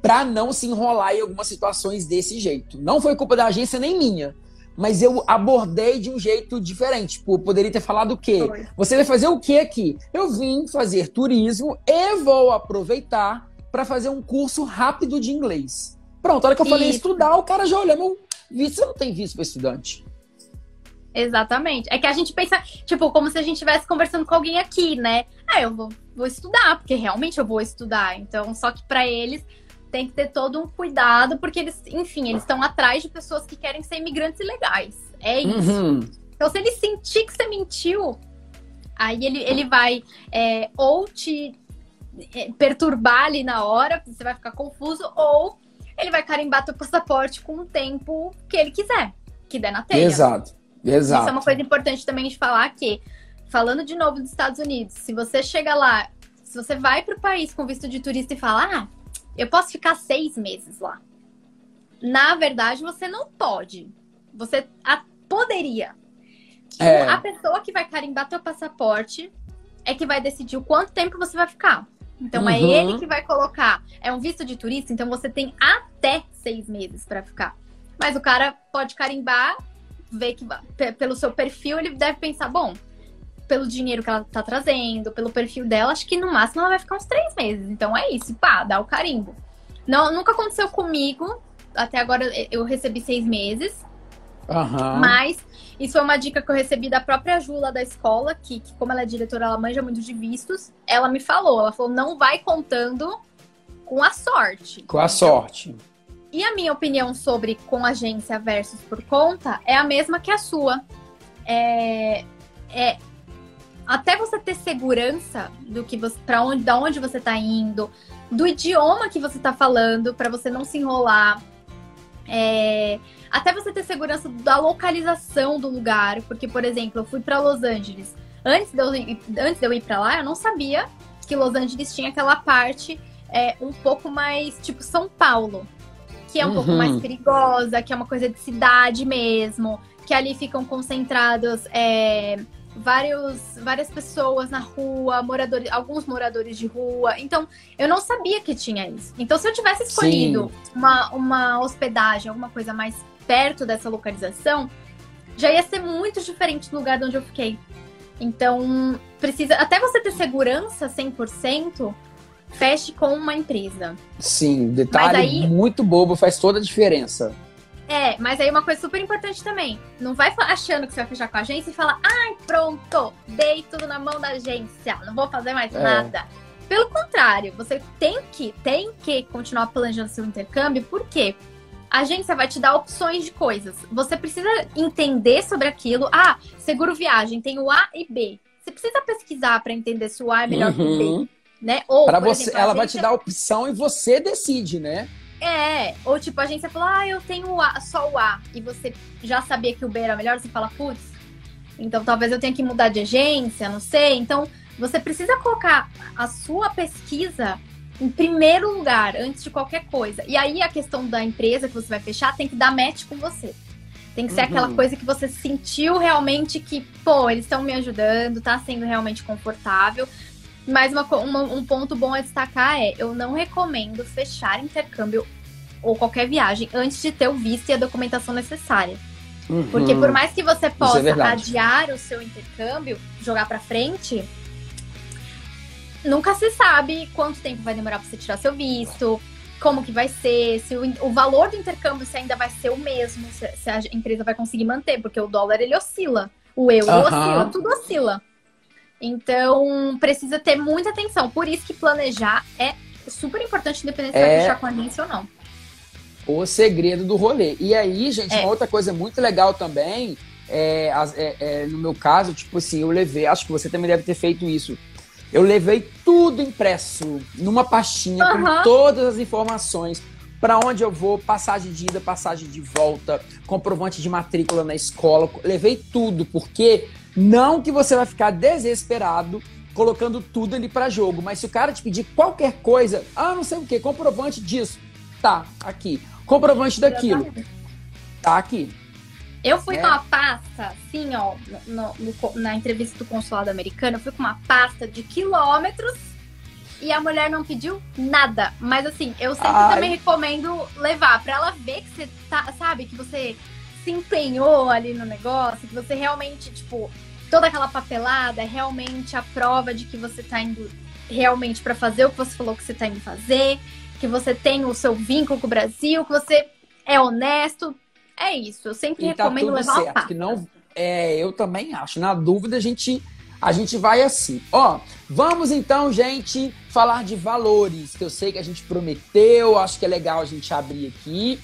S1: pra não se enrolar em algumas situações desse jeito. Não foi culpa da agência nem minha, mas eu abordei de um jeito diferente. Tipo, poderia ter falado o quê?
S2: Foi.
S1: Você vai fazer o que aqui? Eu vim fazer turismo e vou aproveitar para fazer um curso rápido de inglês. Pronto, a hora que eu falei
S2: Isso.
S1: estudar, o cara já olhou meu visto, você não tem visto para estudante.
S2: Exatamente. É que a gente pensa, tipo, como se a gente estivesse conversando com alguém aqui, né? Ah, eu vou, vou estudar, porque realmente eu vou estudar. Então, só que pra eles tem que ter todo um cuidado, porque eles, enfim, eles estão atrás de pessoas que querem ser imigrantes ilegais. É isso.
S1: Uhum.
S2: Então, se ele sentir que você mentiu, aí ele, ele vai é, ou te é, perturbar ali na hora, você vai ficar confuso, ou ele vai carimbar teu passaporte com o tempo que ele quiser, que der na telha.
S1: Exato. Exato.
S2: Isso é uma coisa importante também de falar que, falando de novo dos Estados Unidos, se você chega lá, se você vai para o país com visto de turista e fala, ah, eu posso ficar seis meses lá. Na verdade, você não pode. Você poderia.
S1: É.
S2: A pessoa que vai carimbar teu passaporte é que vai decidir o quanto tempo você vai ficar. Então é
S1: Uhum.
S2: ele que vai colocar. É um visto de turista, então você tem até seis meses para ficar. Mas o cara pode carimbar, ver que pe- pelo seu perfil ele deve pensar, bom, pelo dinheiro que ela tá trazendo, pelo perfil dela, acho que no máximo ela vai ficar uns três meses. Então é isso, pá, dá o carimbo. Não, nunca aconteceu comigo. Até agora eu recebi seis meses.
S1: Aham.
S2: Mas isso foi uma dica que eu recebi da própria Jula da escola, que, que como ela é diretora, ela manja muito de vistos. Ela me falou, ela falou, não vai contando com a sorte.
S1: Com a sorte.
S2: E a minha opinião sobre com agência versus por conta é a mesma que a sua. É, é até você ter segurança do que você, para onde, da onde você tá indo, do idioma que você tá falando, para você não se enrolar. É, até você ter segurança da localização do lugar, porque por exemplo, eu fui para Los Angeles. Antes de eu ir, antes de eu ir para lá, eu não sabia que Los Angeles tinha aquela parte é, um pouco mais tipo São Paulo, que é um pouco
S1: Uhum.
S2: mais perigosa, que é uma coisa de cidade mesmo, que ali ficam concentrados é, vários, várias pessoas na rua, moradores, alguns moradores de rua. Então, eu não sabia que tinha isso. Então, se eu tivesse escolhido uma, uma hospedagem, alguma coisa mais perto dessa localização, já ia ser muito diferente do lugar de onde eu fiquei. Então, precisa. Até você ter segurança 100%, feche com uma empresa.
S1: Sim, detalhe
S2: aí-
S1: muito bobo, faz toda a diferença.
S2: É, mas aí uma coisa super importante também. Não vai achando que você vai fechar com a agência e falar, ai, pronto, dei tudo na mão da agência, não vou fazer mais
S1: É.
S2: nada. Pelo contrário, você tem que, tem que continuar planejando seu intercâmbio, porque a agência vai te dar opções de coisas. Você precisa entender sobre aquilo. Ah, seguro viagem, tem o A e B. Você precisa pesquisar para entender se o A é melhor que o B,
S1: Uhum.
S2: né? Ou,
S1: Pra
S2: por
S1: você,
S2: exemplo,
S1: ela vai te dar a opção e você decide, né?
S2: É, ou tipo, a agência falou, ah, eu tenho o A, só o A, e você já sabia que o B era melhor, você fala, putz, então talvez eu tenha que mudar de agência, não sei. Então, você precisa colocar a sua pesquisa em primeiro lugar, antes de qualquer coisa. E aí a questão da empresa que você vai fechar tem que dar match com você. Tem que ser
S1: Uhum.
S2: aquela coisa que você sentiu realmente que, pô, eles estão me ajudando, tá sendo realmente confortável. Mas uma uma- um ponto bom a destacar é: eu não recomendo fechar intercâmbio ou qualquer viagem antes de ter o visto e a documentação necessária. Porque
S1: Uhum.
S2: por mais que você possa
S1: verdade.
S2: adiar o seu intercâmbio, jogar pra frente, nunca se sabe quanto tempo vai demorar pra você tirar seu visto, como que vai ser, se o, o valor do intercâmbio se ainda vai ser o mesmo, se, se a empresa vai conseguir manter, porque o dólar ele oscila. O euro uhum. oscila, tudo oscila. Então, precisa ter muita atenção. Por isso que planejar é super importante, independente se é... vai fechar com a agência ou não.
S1: O segredo do rolê. E aí, gente, é. uma outra coisa muito legal também, é, é, é, no meu caso, tipo assim, eu levei, acho que você também deve ter feito isso. Eu levei tudo impresso numa pastinha uhum. com todas as informações para onde eu vou, passagem de ida, passagem de volta, comprovante de matrícula na escola, levei tudo, porque não que você vai ficar desesperado colocando tudo ali para jogo, mas se o cara te pedir qualquer coisa, ah, não sei o que, comprovante disso, tá aqui. Comprovante daquilo, tá aqui.
S2: Eu fui é. com uma pasta, assim, ó, no, no, na entrevista do consulado americano, eu fui com uma pasta de quilômetros e a mulher não pediu nada. Mas assim, eu sempre Ai. também recomendo levar para ela ver que você tá, sabe, que você se empenhou ali no negócio, que você realmente, tipo, toda aquela papelada é realmente a prova de que você tá indo realmente para fazer o que você falou que você tá indo fazer, que você tem o seu vínculo com o Brasil, que você é honesto. É isso. Eu sempre e tá recomendo tá levar certo,
S1: que não é, eu também acho. Na dúvida, a gente a gente vai assim. Ó, vamos então, gente, falar de valores, que eu sei que a gente prometeu, acho que é legal a gente abrir aqui.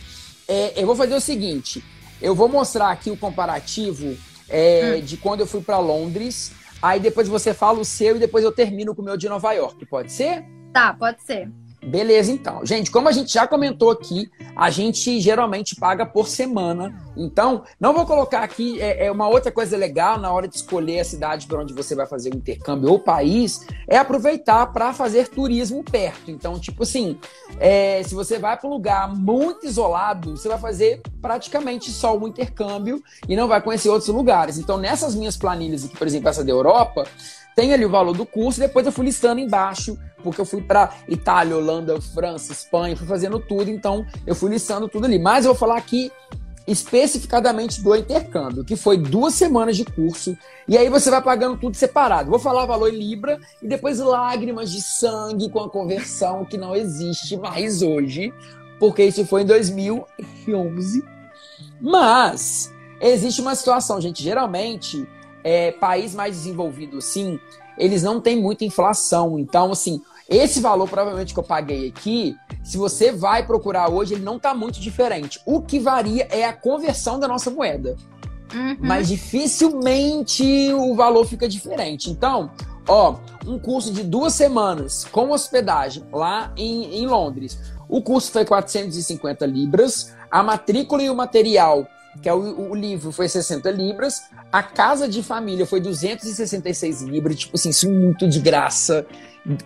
S1: É, eu vou fazer o seguinte: eu vou mostrar aqui o comparativo é, hum. de quando eu fui para Londres. Aí depois você fala o seu e depois eu termino com o meu de Nova York. Pode ser?
S2: Tá, pode ser.
S1: Beleza, então. Gente, como a gente já comentou aqui, a gente geralmente paga por semana. Então, não vou colocar aqui é, é uma outra coisa legal na hora de escolher a cidade para onde você vai fazer o intercâmbio ou país, é aproveitar para fazer turismo perto. Então, tipo assim, é, se você vai para um lugar muito isolado, você vai fazer praticamente só o intercâmbio e não vai conhecer outros lugares. Então, nessas minhas planilhas aqui, por exemplo, essa da Europa, tem ali o valor do curso, depois eu fui listando embaixo, porque eu fui para Itália, Holanda, França, Espanha, fui fazendo tudo, então eu fui listando tudo ali. Mas eu vou falar aqui especificadamente do intercâmbio, que foi duas semanas de curso, e aí você vai pagando tudo separado. Vou falar valor em Libra e depois lágrimas de sangue com a conversão que não existe mais hoje, porque isso foi em 2011. Mas existe uma situação, gente, geralmente é, país mais desenvolvido, assim, eles não têm muita inflação. Então, assim, esse valor provavelmente que eu paguei aqui, se você vai procurar hoje, ele não está muito diferente. O que varia é a conversão da nossa moeda. Uhum. Mas dificilmente o valor fica diferente. Então, ó, um curso de duas semanas com hospedagem lá em, em Londres. O custo foi 450 libras. A matrícula e o material que é o, o, livro foi 60 libras, a casa de família foi 266 libras, tipo assim, isso muito de graça.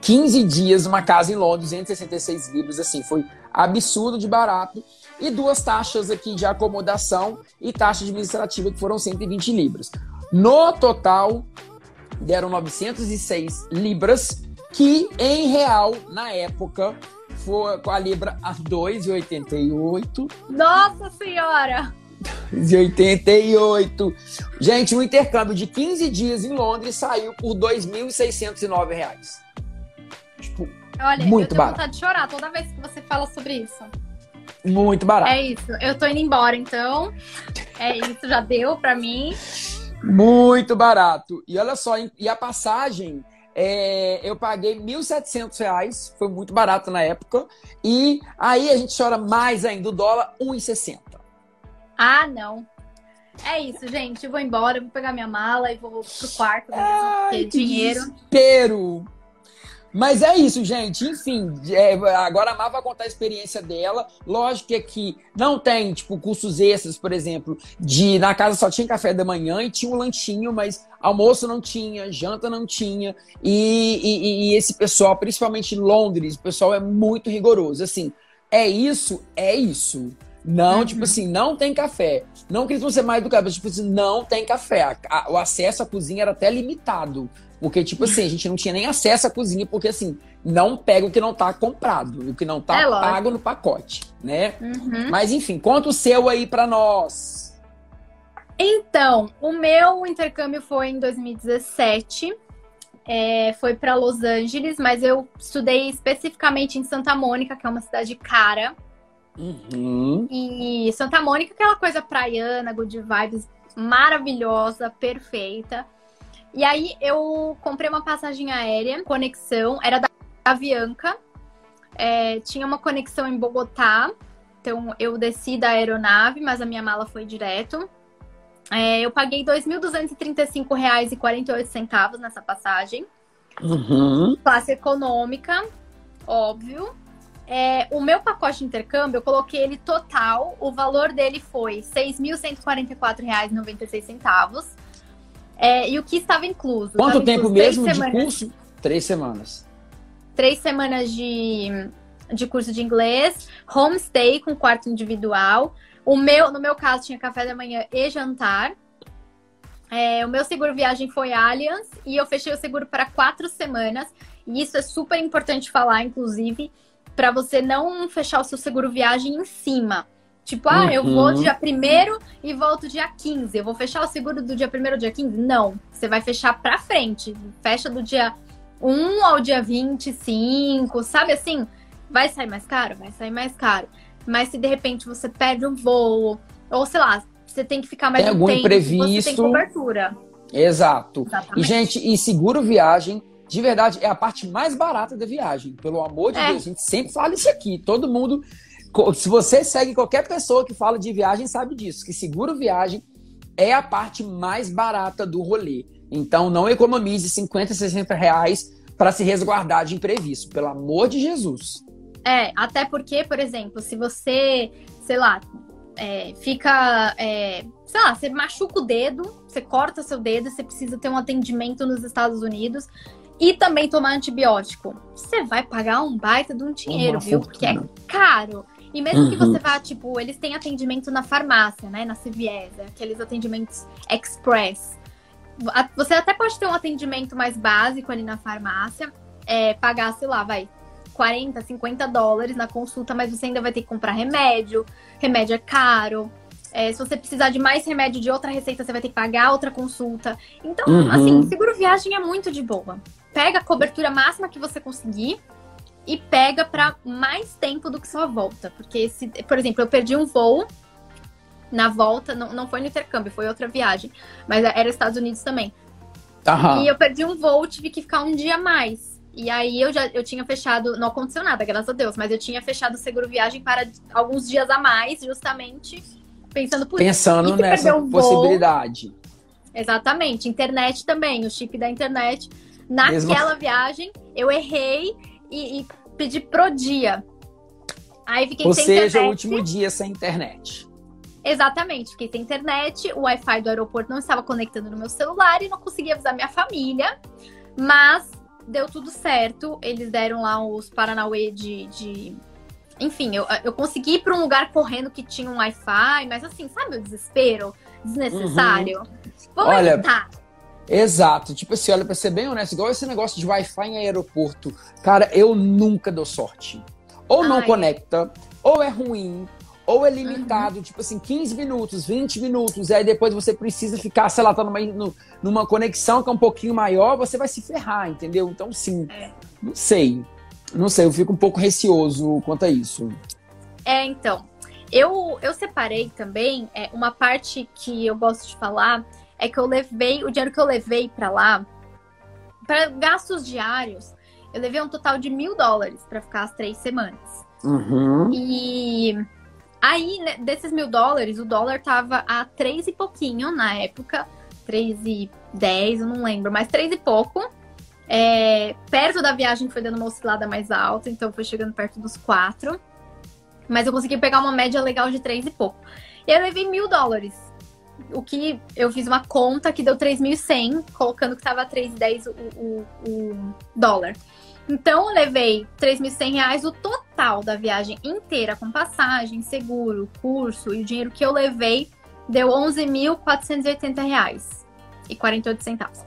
S1: 15 dias, uma casa em Londres, 266 libras, assim, foi absurdo de barato. E duas taxas aqui de acomodação e taxa administrativa que foram 120 libras. No total, deram 906 libras, que em real, na época, foi com a libra a 2,88.
S2: Nossa Senhora!
S1: De 88. Gente, um intercâmbio de 15 dias em Londres saiu por 2.609 reais. Tipo, Olha, muito eu tenho barato.
S2: vontade de chorar toda vez que você fala sobre isso.
S1: Muito barato.
S2: É isso. Eu tô indo embora, então. É isso, já deu pra mim.
S1: Muito barato. E olha só, e a passagem, é, eu paguei R$ 1.700, foi muito barato na época. E aí a gente chora mais ainda, o dólar R$ 1,60.
S2: Ah, não. É isso, gente. Eu vou embora, vou pegar minha mala e vou pro quarto
S1: Ai, ter dinheiro. Desespero. Mas é isso, gente. Enfim, é, agora a Má vai contar a experiência dela. Lógico que aqui não tem, tipo, cursos extras, por exemplo, de na casa só tinha café da manhã e tinha um lanchinho, mas almoço não tinha, janta não tinha. E, e, e esse pessoal, principalmente em Londres, o pessoal é muito rigoroso. Assim, é isso, é isso. Não, uhum. tipo assim, não tem café. Não que eles vão ser mais educados, mas tipo assim, não tem café. A, o acesso à cozinha era até limitado. Porque, tipo assim, a gente não tinha nem acesso à cozinha, porque assim, não pega o que não tá comprado, o que não tá é pago no pacote, né? Uhum. Mas enfim, conta o seu aí para nós.
S2: Então, o meu intercâmbio foi em 2017. É, foi para Los Angeles, mas eu estudei especificamente em Santa Mônica, que é uma cidade cara.
S1: Uhum.
S2: E Santa Mônica, aquela coisa praiana, good vibes, maravilhosa, perfeita. E aí eu comprei uma passagem aérea, conexão, era da Avianca. É, tinha uma conexão em Bogotá. Então eu desci da aeronave, mas a minha mala foi direto. É, eu paguei R$ 2.235,48 nessa passagem.
S1: Uhum.
S2: Classe econômica, óbvio. É, o meu pacote de intercâmbio, eu coloquei ele total. O valor dele foi R$ 6.144,96. É, e o que estava incluso?
S1: Quanto
S2: Estava
S1: tempo
S2: incluso
S1: mesmo
S2: três
S1: de
S2: semanas-
S1: curso? Três semanas.
S2: Três semanas de, de curso de inglês, homestay com quarto individual. O meu, no meu caso, tinha café da manhã e jantar. É, o meu seguro viagem foi Allianz e eu fechei o seguro para quatro semanas. E isso é super importante falar, inclusive, para você não fechar o seu seguro viagem em cima. Tipo, ah, eu
S1: Uhum.
S2: vou dia 1 e volto dia 15. Eu vou fechar o seguro do dia 1 ao dia 15? Não. Você vai fechar pra frente. Fecha do dia 1 ao dia 25, sabe assim? Vai sair mais caro? Vai sair mais caro. Mas se de repente você perde um voo, ou sei lá, você tem que ficar mais
S1: Tem
S2: um
S1: algum
S2: tempo, você tem
S1: imprevisto.
S2: cobertura.
S1: Exato. E,
S2: Exatamente.
S1: gente, e seguro viagem, de verdade, é a parte mais barata da viagem. Pelo amor de
S2: É.
S1: Deus, a gente sempre fala isso aqui. Todo mundo. Se você segue qualquer pessoa que fala de viagem, sabe disso. Que seguro viagem é a parte mais barata do rolê. Então não economize 50, 60 reais para se resguardar de imprevisto. Pelo amor de Jesus.
S2: É, até porque, por exemplo, se você, sei lá, é, fica, é, sei lá, você machuca o dedo, você corta seu dedo, você precisa ter um atendimento nos Estados Unidos e também tomar antibiótico. Você vai pagar um baita de um dinheiro,
S1: Uma
S2: viu? Porque é caro. E mesmo que
S1: Uhum.
S2: você vá, tipo, eles têm atendimento na farmácia, né? Na CVS, aqueles atendimentos express. Você até pode ter um atendimento mais básico ali na farmácia, é, pagar, sei lá, vai, 40, 50 dólares na consulta, mas você ainda vai ter que comprar remédio, remédio é caro. É, se você precisar de mais remédio de outra receita, você vai ter que pagar outra consulta. Então,
S1: Uhum.
S2: assim, seguro viagem é muito de boa. Pega a cobertura máxima que você conseguir e pega pra mais tempo do que sua volta. Porque, se, por exemplo, eu perdi um voo na volta, não, não foi no intercâmbio, foi outra viagem, mas era Estados Unidos também.
S1: Aham.
S2: E eu perdi um voo, tive que ficar um dia a mais. E aí eu já eu tinha fechado, não aconteceu nada, graças a Deus, mas eu tinha fechado o seguro viagem para alguns dias a mais, justamente pensando por
S1: Pensando nessa
S2: um voo?
S1: possibilidade.
S2: Exatamente, internet também, o chip da internet. Naquela viagem, eu errei e, e pedi pro dia. Aí fiquei
S1: Ou
S2: sem
S1: seja,
S2: internet.
S1: o último dia sem internet.
S2: Exatamente, fiquei sem internet, o Wi-Fi do aeroporto não estava conectando no meu celular e não conseguia avisar minha família. Mas deu tudo certo, eles deram lá os Paranauê de. de... Enfim, eu, eu consegui ir para um lugar correndo que tinha um Wi-Fi, mas assim, sabe o desespero desnecessário? Vamos
S1: Olha,
S2: evitar.
S1: Exato. Tipo assim, olha, pra ser bem honesto, igual esse negócio de Wi-Fi em aeroporto. Cara, eu nunca dou sorte. Ou não
S2: Ai.
S1: conecta, ou é ruim, ou é
S2: Uhum.
S1: limitado, tipo assim, 15 minutos, 20 minutos, e aí depois você precisa ficar, sei lá, tá numa, numa conexão que é um pouquinho maior, você vai se ferrar, entendeu? Então, sim,
S2: É.
S1: não sei. Não sei, eu fico um pouco receoso quanto a isso.
S2: É, então. Eu, eu separei também é, uma parte que eu gosto de falar é que eu levei, o dinheiro que eu levei pra lá, para gastos diários, eu levei um total de mil dólares pra ficar as três semanas.
S1: Uhum.
S2: E aí, né, desses mil dólares, o dólar tava a três e pouquinho na época, três e dez, eu não lembro, mas três e pouco. É, perto da viagem foi dando uma oscilada mais alta, então foi chegando perto dos quatro. Mas eu consegui pegar uma média legal de três e pouco. E eu levei mil dólares. O que eu fiz uma conta que deu 3.100, colocando que tava 3,10 o, o, o dólar. Então eu levei 3.100 reais o total da viagem inteira, com passagem, seguro, curso e o dinheiro que eu levei deu 11.480 reais e 48 centavos.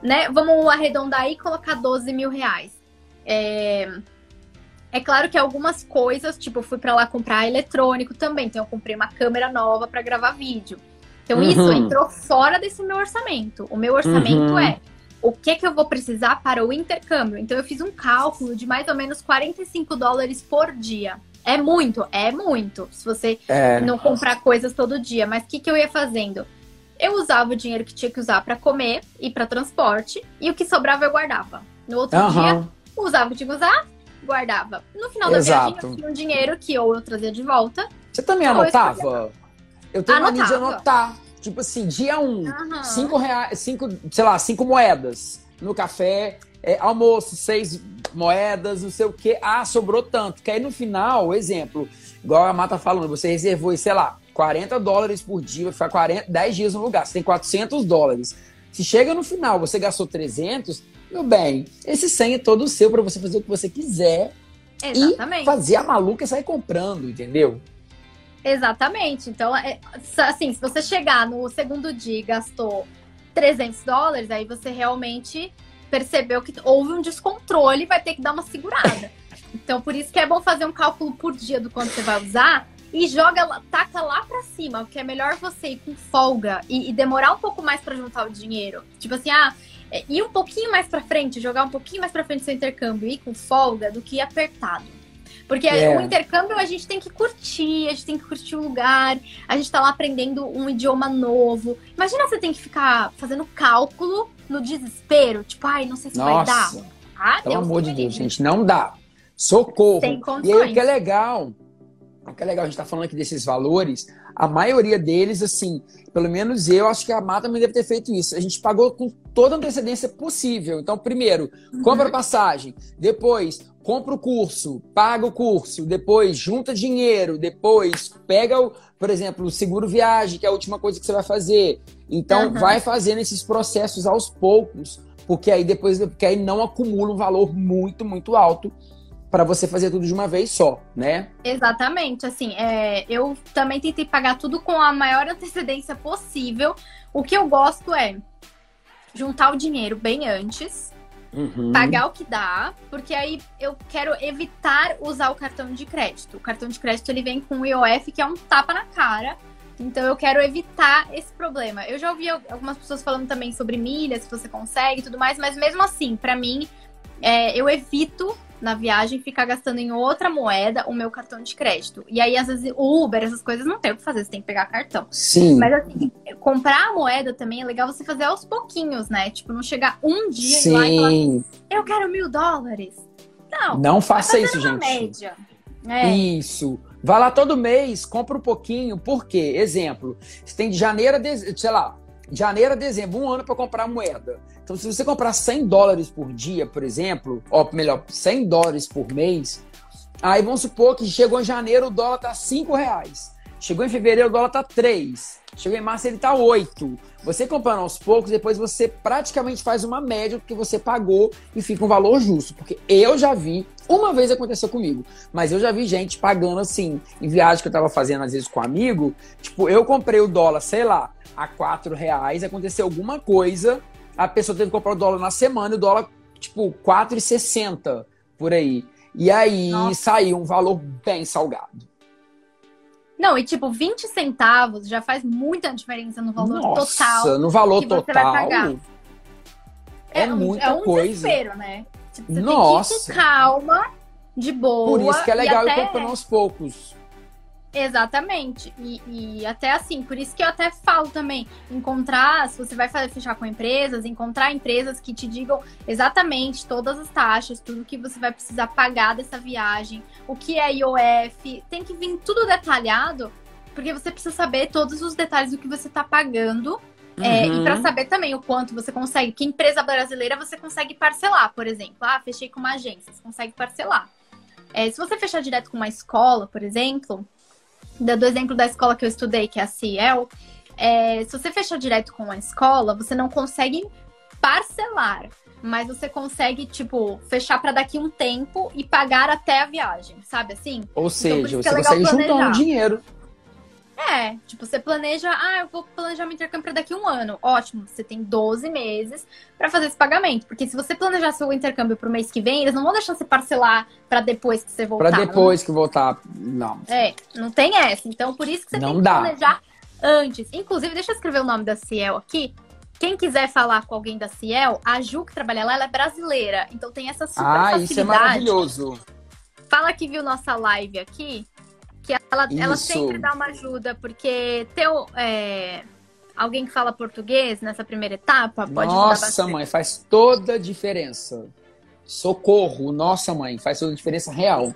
S2: Né? Vamos arredondar e colocar 12 mil reais. É... é claro que algumas coisas, tipo, eu fui pra lá comprar eletrônico também, então eu comprei uma câmera nova pra gravar vídeo. Então isso
S1: Uhum.
S2: entrou fora desse meu orçamento. O meu orçamento
S1: Uhum.
S2: é o que que eu vou precisar para o intercâmbio. Então eu fiz um cálculo de mais ou menos 45 dólares por dia. É muito, é muito. Se você
S1: É.
S2: não comprar coisas todo dia. Mas o que, que eu ia fazendo? eu usava o dinheiro que tinha que usar para comer e para transporte, e o que sobrava eu guardava. No outro
S1: Aham.
S2: dia, usava o que tinha que usar, guardava. No final da
S1: Exato.
S2: viagem, eu tinha um dinheiro que ou eu trazia de volta.
S1: Você também anotava? Eu tenho mania de anotar. Tipo assim, dia um,
S2: Aham.
S1: cinco reais, cinco, sei lá, cinco moedas no café, é, almoço, seis moedas, não sei o quê. Ah, sobrou tanto. Que aí no final, exemplo, igual a Mata falando, você reservou, sei lá, 40 dólares por dia, vai ficar 40, 10 dias no lugar, você tem 400 dólares. Se chega no final, você gastou 300, meu bem, esse 100 é todo seu para você fazer o que você quiser
S2: Exatamente.
S1: e fazer a maluca e sair comprando, entendeu?
S2: Exatamente. Então, é, assim, se você chegar no segundo dia e gastou 300 dólares, aí você realmente percebeu que houve um descontrole e vai ter que dar uma segurada. Então, por isso que é bom fazer um cálculo por dia do quanto você vai usar e joga, taca lá pra cima, porque é melhor você ir com folga e, e demorar um pouco mais pra juntar o dinheiro. Tipo assim, ah, é, ir um pouquinho mais pra frente, jogar um pouquinho mais pra frente seu intercâmbio e ir com folga do que ir apertado. Porque
S1: É.
S2: o intercâmbio a gente tem que curtir, a gente tem que curtir o lugar, a gente tá lá aprendendo um idioma novo. Imagina você tem que ficar fazendo cálculo no desespero, tipo, ai, não sei se vai dar.
S1: Nossa,
S2: Ah,
S1: pelo
S2: Deus
S1: amor de Deus, gente, não dá. Socorro.
S2: Sem
S1: E aí, o que é legal, o que é legal, a gente tá falando aqui desses valores, a maioria deles, assim, pelo menos eu acho que a Mata também deve ter feito isso. A gente pagou com toda a antecedência possível. Então, primeiro,
S2: Uhum.
S1: compra a passagem, depois compra o curso, paga o curso, depois junta dinheiro, depois pega o, por exemplo, o seguro viagem, que é a última coisa que você vai fazer. Então,
S2: Uhum.
S1: vai fazendo esses processos aos poucos, porque aí depois, porque aí não acumula um valor muito, muito alto para você fazer tudo de uma vez só, né?
S2: Exatamente, assim, é, eu também tentei pagar tudo com a maior antecedência possível. O que eu gosto é juntar o dinheiro bem antes,
S1: Uhum.
S2: pagar o que dá, porque aí eu quero evitar usar o cartão de crédito. O cartão de crédito ele vem com o IOF, que é um tapa na cara. Então eu quero evitar esse problema. Eu já ouvi al- algumas pessoas falando também sobre milhas, que você consegue e tudo mais, mas mesmo assim, pra mim, é, eu evito na viagem ficar gastando em outra moeda o meu cartão de crédito. E aí, às vezes, o Uber, essas coisas não tem o que fazer, você tem que pegar cartão.
S1: Sim.
S2: Mas assim, comprar a moeda também é legal você fazer aos pouquinhos, né? Tipo, não chegar um dia e ir lá e falar,
S1: Sim.
S2: eu quero mil dólares. Não,
S1: Não faça isso, gente.
S2: média. É,
S1: Isso. Vai lá todo mês, compra um pouquinho. Por quê? Exemplo, você tem de janeiro a dezembro, sei lá, janeiro a dezembro, um ano para comprar moeda. Então, se você comprar 100 dólares por dia, por exemplo, ou melhor, 100 dólares por mês, aí vamos supor que chegou em janeiro o dólar tá 5 reais. Chegou em fevereiro o dólar tá 3. Chegou em março ele tá 8. Você comprando aos poucos, depois você praticamente faz uma média do que você pagou e fica um valor justo. Porque eu já vi, uma vez aconteceu comigo, mas eu já vi gente pagando assim, em viagem que eu tava fazendo às vezes com um amigo. Tipo, eu comprei o dólar, sei lá, a 4 reais, aconteceu alguma coisa, a pessoa teve que comprar o dólar na semana e o dólar, tipo, 4,60 por aí. E aí
S2: Nossa.
S1: saiu um valor bem salgado.
S2: Não, e tipo, 20 centavos já faz muita diferença no valor
S1: Nossa,
S2: total.
S1: no valor total. É,
S2: um-
S1: muita
S2: é um
S1: coisa.
S2: desespero, né? Tipo, você
S1: Nossa.
S2: tem que ir com calma, de boa.
S1: Por isso que é legal
S2: até...
S1: ir comprando aos poucos.
S2: Exatamente. E, e até assim, por isso que eu até falo também, encontrar, se você vai fazer, fechar com empresas, encontrar empresas que te digam exatamente todas as taxas, tudo que você vai precisar pagar dessa viagem, o que é IOF, tem que vir tudo detalhado, porque você precisa saber todos os detalhes do que você está pagando. É,
S1: Uhum.
S2: e para saber também o quanto você consegue, que empresa brasileira você consegue parcelar, por exemplo. Ah, fechei com uma agência, você consegue parcelar. É, se você fechar direto com uma escola, por exemplo, do do exemplo da escola que eu estudei, que é a Ciel, é, se você fechar direto com a escola, você não consegue parcelar, mas você consegue, tipo, fechar para daqui um tempo e pagar até a viagem, sabe assim?
S1: Ou
S2: por
S1: seja,
S2: que
S1: você
S2: é
S1: consegue juntar um
S2: planejar.
S1: dinheiro.
S2: É, tipo, você planeja, ah, eu vou planejar meu intercâmbio para daqui a um ano. Ótimo, você tem 12 meses para fazer esse pagamento. Porque se você planejar seu intercâmbio pro mês que vem, eles não vão deixar você parcelar para depois que você voltar.
S1: Pra
S2: não
S1: depois que voltar. Não.
S2: É, não tem essa. Então, por isso que você
S1: Não
S2: tem que
S1: dá.
S2: planejar antes. Inclusive, deixa eu escrever o nome da Ciel aqui. Quem quiser falar com alguém da Ciel, a Ju que trabalha lá, ela é brasileira. Então tem essa super
S1: Ah,
S2: facilidade.
S1: isso é maravilhoso.
S2: Fala que viu nossa live aqui, que ela, ela sempre dá uma ajuda, porque teu, é, alguém que fala português nessa primeira etapa?
S1: Pode Nossa, mãe, faz toda a diferença. Socorro, nossa mãe, faz toda a diferença real.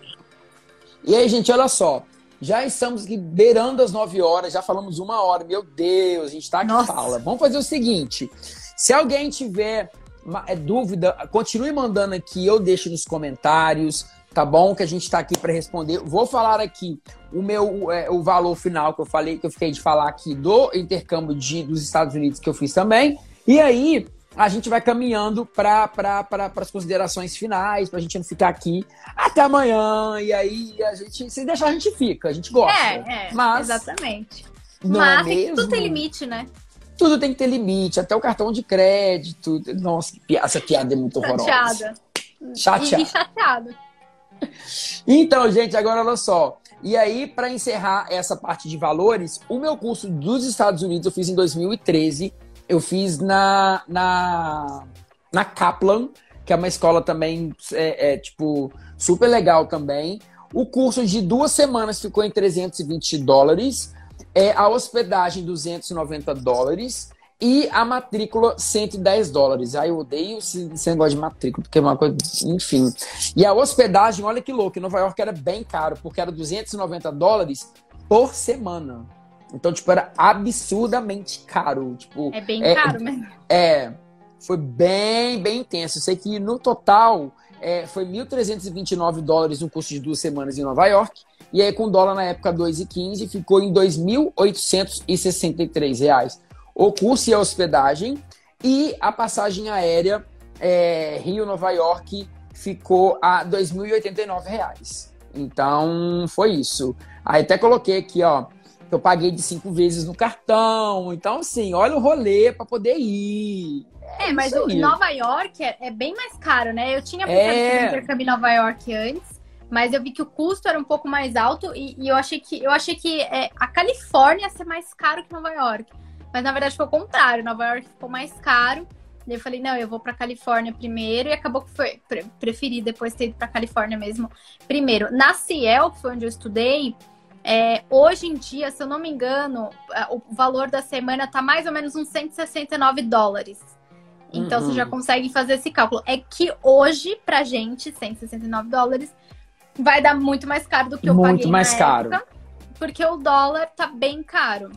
S1: E aí, gente, olha só. Já estamos beirando as 9 horas, já falamos uma hora. Meu Deus, a gente está aqui Nossa. fala. Vamos fazer o seguinte: se alguém tiver é, dúvida, continue mandando aqui, eu deixo nos comentários, tá bom? Que a gente está aqui para responder. Vou falar aqui o meu é, o valor final que eu falei, que eu fiquei de falar aqui do intercâmbio de, dos Estados Unidos que eu fiz também. E aí, a gente vai caminhando para pra, pra, as considerações finais, para a gente não ficar aqui até amanhã. E aí, a gente, se deixar, a gente fica, a gente gosta.
S2: É, é Mas, exatamente. É Mas é tudo tem limite, né?
S1: Tudo tem que ter limite, até o cartão de crédito. Nossa, essa piada é muito horrorosa.
S2: Chateada.
S1: Chateada.
S2: E chateada.
S1: Então, gente, agora olha só. E aí, para encerrar essa parte de valores, o meu curso dos Estados Unidos eu fiz em 2013 eu fiz na, na, na Kaplan, que é uma escola também, é, é, tipo, super legal também. O curso de duas semanas ficou em 320 dólares, é, a hospedagem 290 dólares e a matrícula 110 dólares. Aí eu odeio esse, negócio de matrícula, porque é uma coisa, enfim. E a hospedagem, olha que louco, em Nova York era bem caro, porque era 290 dólares por semana. Então, tipo, era absurdamente caro. Tipo,
S2: é bem é, caro mesmo.
S1: É, foi bem, bem intenso. Eu sei que no total é, foi 1.329 dólares no curso de duas semanas em Nova York. E aí, com dólar na época 2,15, ficou em 2.863 reais. O curso e a hospedagem. E a passagem aérea é, Rio-Nova York ficou a 2.089 reais. Então, foi isso. Aí até coloquei aqui, ó eu paguei de cinco vezes no cartão. Então, assim, olha o rolê para poder ir.
S2: É, é mas o Nova York é, é, bem mais caro, né? Eu tinha pensado é... intercâmbio em Nova York antes, mas eu vi que o custo era um pouco mais alto e, e eu achei que eu achei que é, a Califórnia ia ser mais caro que Nova York. Mas na verdade foi o contrário. Nova York ficou mais caro. Daí eu falei, não, eu vou pra Califórnia primeiro. E acabou que foi. Pre preferi depois ter ido pra Califórnia mesmo primeiro. Na Ciel, que foi onde eu estudei, é, hoje em dia, se eu não me engano, o valor da semana está mais ou menos uns 169 dólares. Então uhum. você já uhum. consegue fazer esse cálculo. É que hoje, pra gente, 169 dólares vai dar muito mais caro do que eu muito paguei. Muito mais caro. Época, porque o dólar tá bem caro.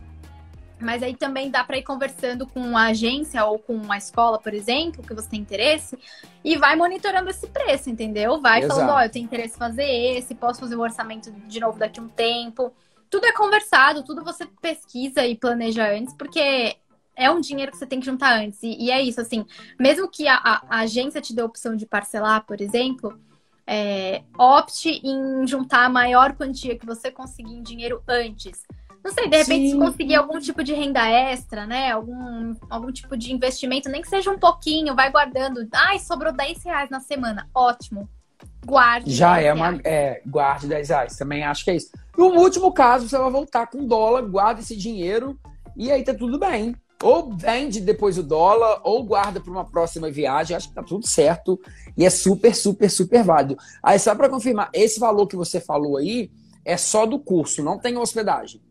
S2: Mas aí também dá para ir conversando com a agência ou com uma escola, por exemplo, que você tem interesse, e vai monitorando esse preço, entendeu? Vai Exato. falando, ó, oh, eu tenho interesse em fazer esse, posso fazer o orçamento de novo daqui a um tempo. Tudo é conversado, tudo você pesquisa e planeja antes, porque é um dinheiro que você tem que juntar antes. E, e é isso, assim, mesmo que a, a, a, agência te dê a opção de parcelar, por exemplo, é, opte em juntar a maior quantia que você conseguir em dinheiro antes. Não sei, de repente, Sim. se conseguir algum tipo de renda extra, né? Algum, algum tipo de investimento, nem que seja um pouquinho, vai guardando. Ai, sobrou 10 reais na semana. Ótimo. Guarde.
S1: Já é uma. É, guarde 10 reais. Também acho que é isso. No último caso, você vai voltar com dólar, guarda esse dinheiro e aí tá tudo bem. Ou vende depois o dólar, ou guarda para uma próxima viagem. Acho que tá tudo certo. E é super, super, super válido. Aí, só para confirmar, esse valor que você falou aí é só do curso, não tem hospedagem.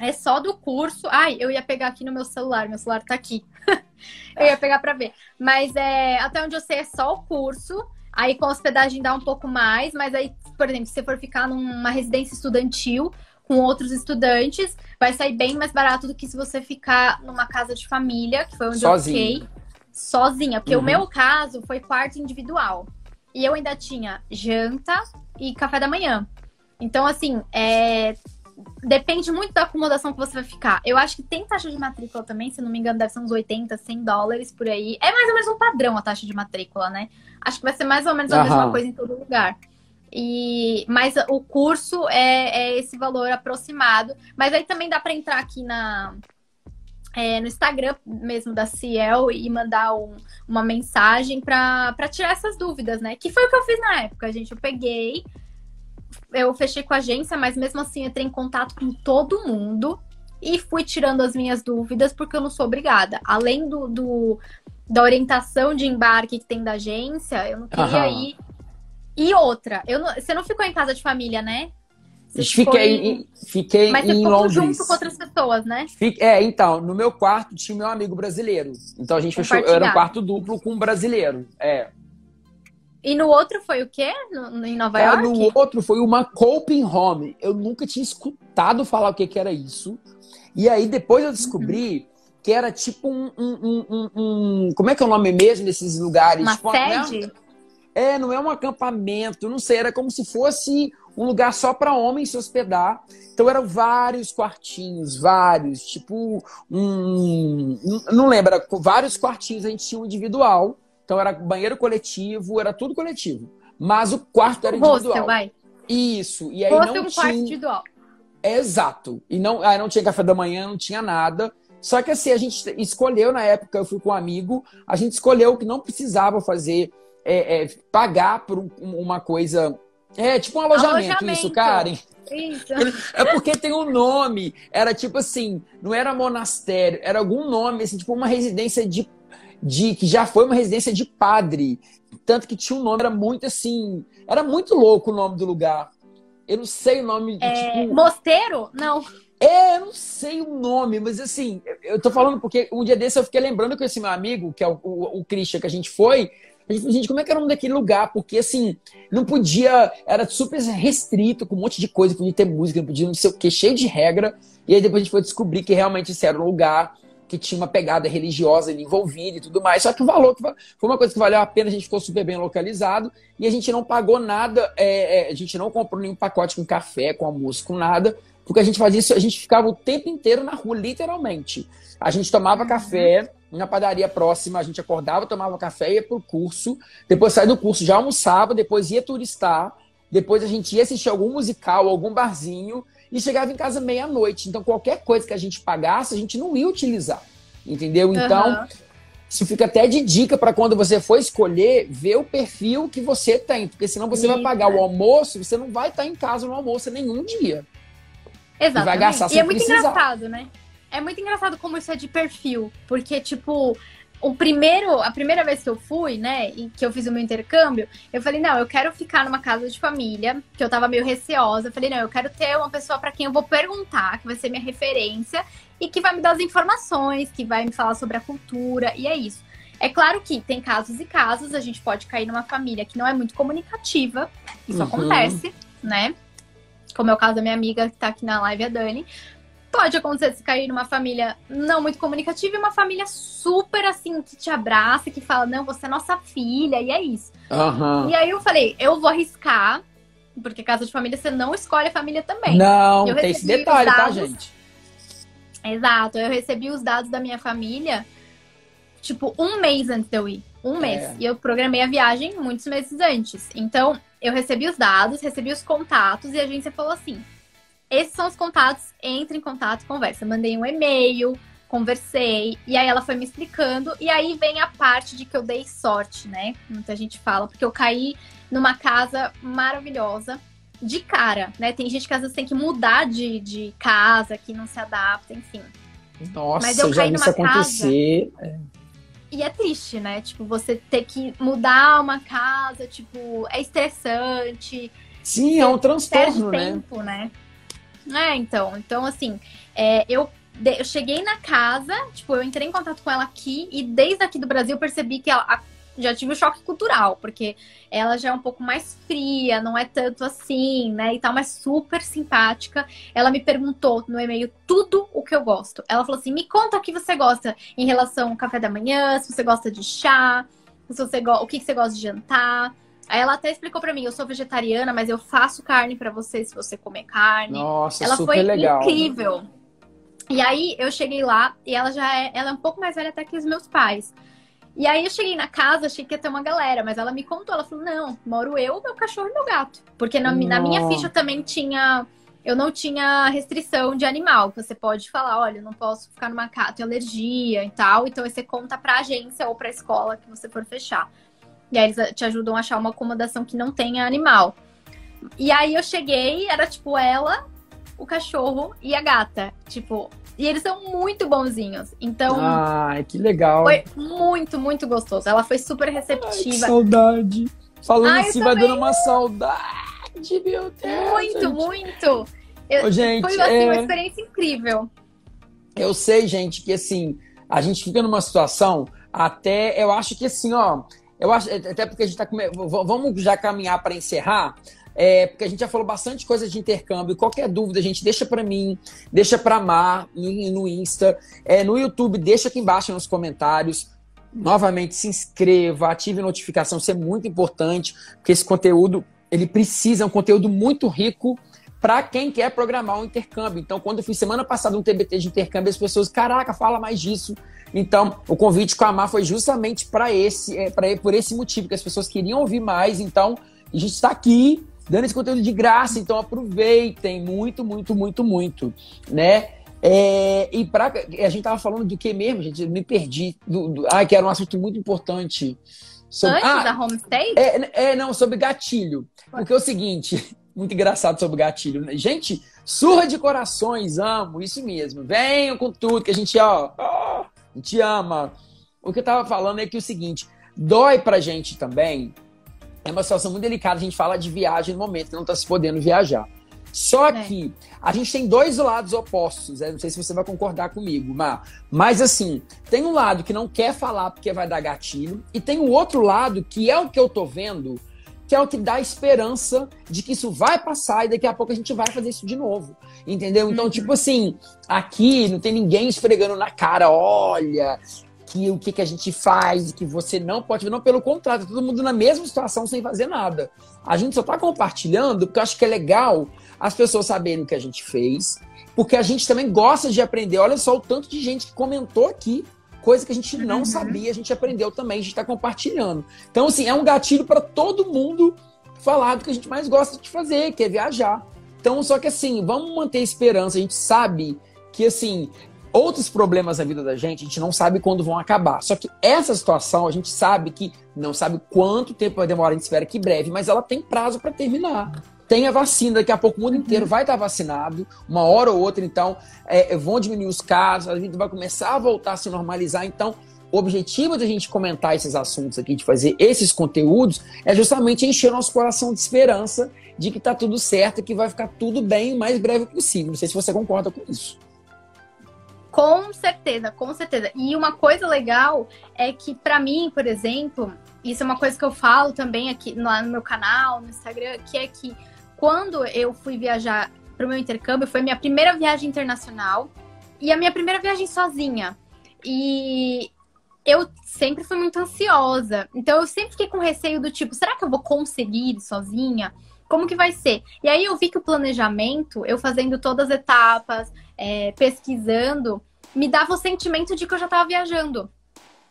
S2: É só do curso. Ai, eu ia pegar aqui no meu celular, meu celular tá aqui. eu ia pegar para ver. Mas é, até onde eu sei é só o curso. Aí com hospedagem dá um pouco mais, mas aí, por exemplo, se você for ficar numa residência estudantil com outros estudantes, vai sair bem mais barato do que se você ficar numa casa de família, que foi onde sozinha. eu fiquei sozinha. Porque uhum. o meu caso foi quarto individual. E eu ainda tinha janta e café da manhã. Então, assim, é, depende muito da acomodação que você vai ficar. Eu acho que tem taxa de matrícula também, se não me engano, deve ser uns 80, 100 dólares por aí. É mais ou menos um padrão a taxa de matrícula, né? Acho que vai ser mais ou menos a Aham. mesma coisa em todo lugar. E, mas o curso é, é esse valor aproximado. Mas aí também dá para entrar aqui na, é, no Instagram mesmo da Ciel e mandar um, uma mensagem para tirar essas dúvidas, né? Que foi o que eu fiz na época, gente. Eu peguei, eu fechei com a agência, mas mesmo assim entrei em contato com todo mundo e fui tirando as minhas dúvidas, porque eu não sou obrigada. Além do, do da orientação de embarque que tem da agência, eu não queria Aham. ir. E outra, eu não, você não ficou em casa de família, né?
S1: Fiquei, fiquei Mas em Londres.
S2: junto com outras pessoas, né?
S1: É, então, no meu quarto tinha meu amigo brasileiro. Então a gente fechou, era um quarto duplo com um brasileiro. É.
S2: E no outro foi o quê? No, em Nova é, York?
S1: No outro foi uma coping home. Eu nunca tinha escutado falar o que, que era isso. E aí depois eu descobri uhum. que era tipo um, um, um, um, Como é que é o nome mesmo desses lugares?
S2: Uma
S1: tipo,
S2: sede?
S1: Né? É, não é um acampamento, não sei, era como se fosse um lugar só para homens se hospedar. Então eram vários quartinhos, vários, tipo um, não lembro, era vários quartinhos a gente tinha um individual. Então era banheiro coletivo, era tudo coletivo. Mas o quarto era individual. Hostel, vai. Isso. E aí
S2: Hostel
S1: não
S2: um
S1: tinha...
S2: quarto individual.
S1: Exato. E não, aí não tinha café da manhã, não tinha nada. Só que assim, a gente escolheu na época, eu fui com um amigo, a gente escolheu que não precisava fazer, é, é, pagar por um, uma coisa. É tipo um alojamento, alojamento. isso, Karen.
S2: Isso.
S1: É porque tem um nome. Era tipo assim, não era monastério, era algum nome, assim, tipo uma residência de de que já foi uma residência de padre. Tanto que tinha um nome, era muito assim. Era muito louco o nome do lugar. Eu não sei o nome.
S2: É,
S1: tipo...
S2: Mosteiro? Não.
S1: É, eu não sei o nome, mas assim, eu tô falando porque um dia desse eu fiquei lembrando com esse meu amigo, que é o, o, o Christian, que a gente foi. A gente falou, gente, como é que era o nome daquele lugar? Porque assim, não podia, era super restrito, com um monte de coisa, podia ter música, não podia não sei o que, cheio de regra. E aí depois a gente foi descobrir que realmente esse era um lugar que tinha uma pegada religiosa envolvida e tudo mais. Só que o valor que foi uma coisa que valeu a pena, a gente ficou super bem localizado e a gente não pagou nada, é, é, a gente não comprou nenhum pacote com café, com almoço, com nada, porque a gente fazia isso, a gente ficava o tempo inteiro na rua, literalmente. A gente tomava uhum. café na padaria próxima, a gente acordava, tomava café, ia pro curso, depois saía do curso, já almoçava, depois ia turistar, depois a gente ia assistir algum musical, algum barzinho, e chegava em casa meia-noite. Então, qualquer coisa que a gente pagasse, a gente não ia utilizar. Entendeu? Então, uhum. isso fica até de dica para quando você for escolher, ver o perfil que você tem. Porque senão você vai pagar o almoço, você não vai estar em casa no almoço nenhum dia.
S2: Exatamente.
S1: E vai gastar sem
S2: E é muito
S1: precisar.
S2: engraçado, né? É muito engraçado como isso é de perfil. Porque, tipo, o primeiro, a primeira vez que eu fui, né, e que eu fiz o meu intercâmbio, eu falei, não, eu quero ficar numa casa de família, que eu tava meio receosa. Eu falei, não, eu quero ter uma pessoa para quem eu vou perguntar, que vai ser minha referência e que vai me dar as informações, que vai me falar sobre a cultura, e é isso. É claro que tem casos e casos, a gente pode cair numa família que não é muito comunicativa, isso uhum. acontece, né? Como é o caso da minha amiga que tá aqui na live, a Dani. Pode acontecer se cair numa família não muito comunicativa e uma família super assim, que te abraça, que fala, não, você é nossa filha, e é isso.
S1: Uhum.
S2: E aí eu falei, eu vou arriscar, porque casa de família você não escolhe a família também.
S1: Não, eu tem esse detalhe, tá, dados, tá, gente?
S2: Exato, eu recebi os dados da minha família, tipo, um mês antes de eu ir. Um é. mês. É. E eu programei a viagem muitos meses antes. Então, eu recebi os dados, recebi os contatos e a agência falou assim: esses são os contatos, entre em contato, conversa. Mandei um e-mail, conversei, e aí ela foi me explicando, e aí vem a parte de que eu dei sorte, né? Muita gente fala, porque eu caí numa casa maravilhosa de cara, né? Tem gente que às vezes tem que mudar de, de casa, que não se adapta, enfim.
S1: Nossa, Mas eu já vi isso acontecer.
S2: Casa, é. E é triste, né? Tipo, você ter que mudar uma casa, tipo, é estressante.
S1: Sim, é um transtorno,
S2: né? tempo, né? É, então. Então, assim, é, eu, eu cheguei na casa, tipo, eu entrei em contato com ela aqui e desde aqui do Brasil percebi que ela, a, já tive um choque cultural, porque ela já é um pouco mais fria, não é tanto assim, né? E tal, mas super simpática. Ela me perguntou no e-mail tudo o que eu gosto. Ela falou assim: me conta o que você gosta em relação ao café da manhã, se você gosta de chá, se você o que você gosta de jantar. Aí ela até explicou para mim, eu sou vegetariana, mas eu faço carne para você se você comer carne.
S1: Nossa,
S2: ela
S1: super
S2: foi
S1: legal.
S2: Né? incrível. Né? E aí eu cheguei lá e ela já é, ela é um pouco mais velha até que os meus pais. E aí eu cheguei na casa, achei que ia ter uma galera, mas ela me contou, ela falou: "Não, moro eu, meu cachorro e meu gato". Porque na, na minha ficha também tinha eu não tinha restrição de animal. Você pode falar, olha, eu não posso ficar numa casa, tenho alergia e tal. Então você conta pra agência ou pra escola que você for fechar. E aí eles te ajudam a achar uma acomodação que não tenha animal. E aí eu cheguei, era tipo ela, o cachorro e a gata. Tipo, e eles são muito bonzinhos. Então.
S1: Ai, que legal.
S2: Foi muito, muito gostoso. Ela foi super receptiva. Ai, que
S1: saudade. Falando Ai, assim, vai dando uma saudade. meu Deus.
S2: Muito, muito.
S1: Eu, Ô, gente,
S2: foi assim, é... uma experiência incrível.
S1: Eu sei, gente, que assim, a gente fica numa situação até, eu acho que assim, ó, eu acho, até porque a gente tá com, vamos já caminhar para encerrar, é, porque a gente já falou bastante coisa de intercâmbio. Qualquer dúvida, a gente deixa para mim, deixa para Mar no, Insta, é, no YouTube, deixa aqui embaixo nos comentários. Novamente, se inscreva, ative notificação, isso é muito importante, porque esse conteúdo ele precisa, é um conteúdo muito rico para quem quer programar um intercâmbio. Então, quando eu fiz semana passada um TBT de intercâmbio, as pessoas, caraca, fala mais disso. Então, o convite com a Mar foi justamente para esse, é, para por esse motivo, que as pessoas queriam ouvir mais. Então, a gente está aqui dando esse conteúdo de graça, então aproveitem muito, muito, muito, muito, né? É, e pra, a gente tava falando do que mesmo, gente? Me perdi. Do, do, ah, que era um assunto muito importante.
S2: Sobre, Antes ah, da homestay?
S1: É, é, não, sobre gatilho. Porque é o seguinte, muito engraçado sobre gatilho. Né? Gente, surra de corações, amo, isso mesmo. Venham com tudo, que a gente, ó, ó gente ama. O que eu tava falando é que o seguinte, dói pra gente também. É uma situação muito delicada, a gente fala de viagem no momento que não tá se podendo viajar. Só é. que a gente tem dois lados opostos, né? não sei se você vai concordar comigo, mas, mas assim, tem um lado que não quer falar porque vai dar gatilho, e tem o outro lado que é o que eu tô vendo, que é o que dá esperança de que isso vai passar e daqui a pouco a gente vai fazer isso de novo. Entendeu? Então, uhum. tipo assim, aqui não tem ninguém esfregando na cara, olha, que o que, que a gente faz, que você não pode não, pelo contrário, tá todo mundo na mesma situação sem fazer nada. A gente só está compartilhando porque eu acho que é legal as pessoas saberem o que a gente fez, porque a gente também gosta de aprender. Olha só o tanto de gente que comentou aqui coisa que a gente não uhum. sabia, a gente aprendeu também, a gente está compartilhando. Então, assim, é um gatilho para todo mundo falar do que a gente mais gosta de fazer, que é viajar. Então, só que assim, vamos manter a esperança. A gente sabe que, assim, outros problemas na vida da gente, a gente não sabe quando vão acabar. Só que essa situação, a gente sabe que não sabe quanto tempo vai demorar, a gente espera que breve, mas ela tem prazo para terminar tem a vacina, daqui a pouco o mundo inteiro vai estar vacinado, uma hora ou outra, então é, vão diminuir os casos, a gente vai começar a voltar a se normalizar. Então, o objetivo da gente comentar esses assuntos aqui, de fazer esses conteúdos, é justamente encher nosso coração de esperança de que está tudo certo, que vai ficar tudo bem o mais breve possível. Não sei se você concorda com isso.
S2: Com certeza, com certeza. E uma coisa legal é que, para mim, por exemplo, isso é uma coisa que eu falo também aqui lá no meu canal, no Instagram, que é que quando eu fui viajar para o meu intercâmbio, foi minha primeira viagem internacional e a minha primeira viagem sozinha. E eu sempre fui muito ansiosa. Então eu sempre fiquei com receio do tipo, será que eu vou conseguir ir sozinha? Como que vai ser? E aí eu vi que o planejamento, eu fazendo todas as etapas, é, pesquisando, me dava o sentimento de que eu já estava viajando.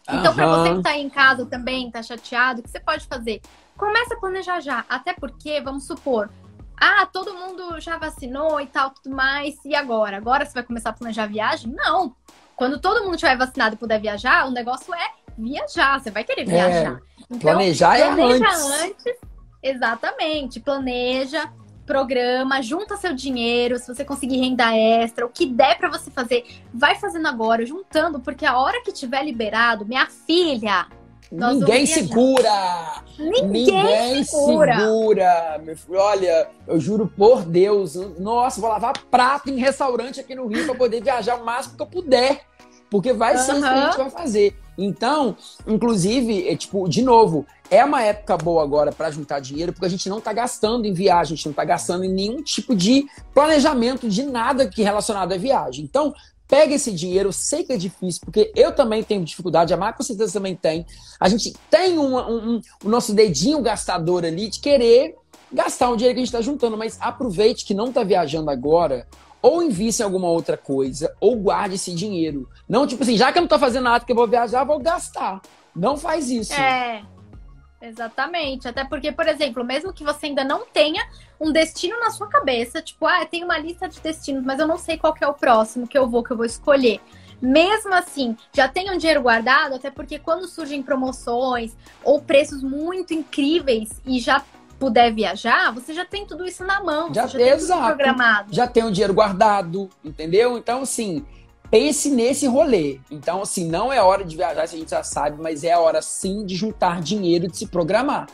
S2: Então, para você que tá aí em casa também, tá chateado, o que você pode fazer? Começa a planejar já. Até porque, vamos supor, ah, todo mundo já vacinou e tal, tudo mais. E agora? Agora você vai começar a planejar a viagem? Não. Quando todo mundo tiver vacinado e puder viajar, o negócio é viajar. Você vai querer é, viajar. É,
S1: então, planejar é planeja antes. antes.
S2: Exatamente. Planeja, programa, junta seu dinheiro, se você conseguir renda extra, o que der para você fazer, vai fazendo agora, juntando, porque a hora que tiver liberado, minha filha,
S1: Ninguém segura!
S2: Ninguém, Ninguém segura. segura.
S1: Meu filho. Olha, eu juro por Deus, nossa, vou lavar prato em restaurante aqui no Rio para poder viajar o máximo que eu puder. Porque vai ser isso que a gente vai fazer. Então, inclusive, é, tipo, de novo, é uma época boa agora para juntar dinheiro, porque a gente não tá gastando em viagem, a gente não tá gastando em nenhum tipo de planejamento de nada que relacionado à viagem. Então, Pega esse dinheiro, sei que é difícil, porque eu também tenho dificuldade, a Mar com certeza também tem. A gente tem um, um, o nosso dedinho gastador ali de querer gastar o dinheiro que a gente está juntando, mas aproveite que não está viajando agora, ou invista em alguma outra coisa, ou guarde esse dinheiro. Não, tipo assim, já que eu não estou fazendo nada que eu vou viajar, vou gastar. Não faz isso.
S2: É. Exatamente. Até porque, por exemplo, mesmo que você ainda não tenha um destino na sua cabeça, tipo, ah, eu tenho uma lista de destinos, mas eu não sei qual é o próximo que eu vou, que eu vou escolher. Mesmo assim, já tenha um dinheiro guardado, até porque quando surgem promoções ou preços muito incríveis e já puder viajar, você já tem tudo isso na mão,
S1: já,
S2: já tem
S1: exato. tudo programado. Já tem o um dinheiro guardado, entendeu? Então, assim, pense nesse rolê. Então, assim, não é hora de viajar, se a gente já sabe, mas é hora sim de juntar dinheiro e de se programar.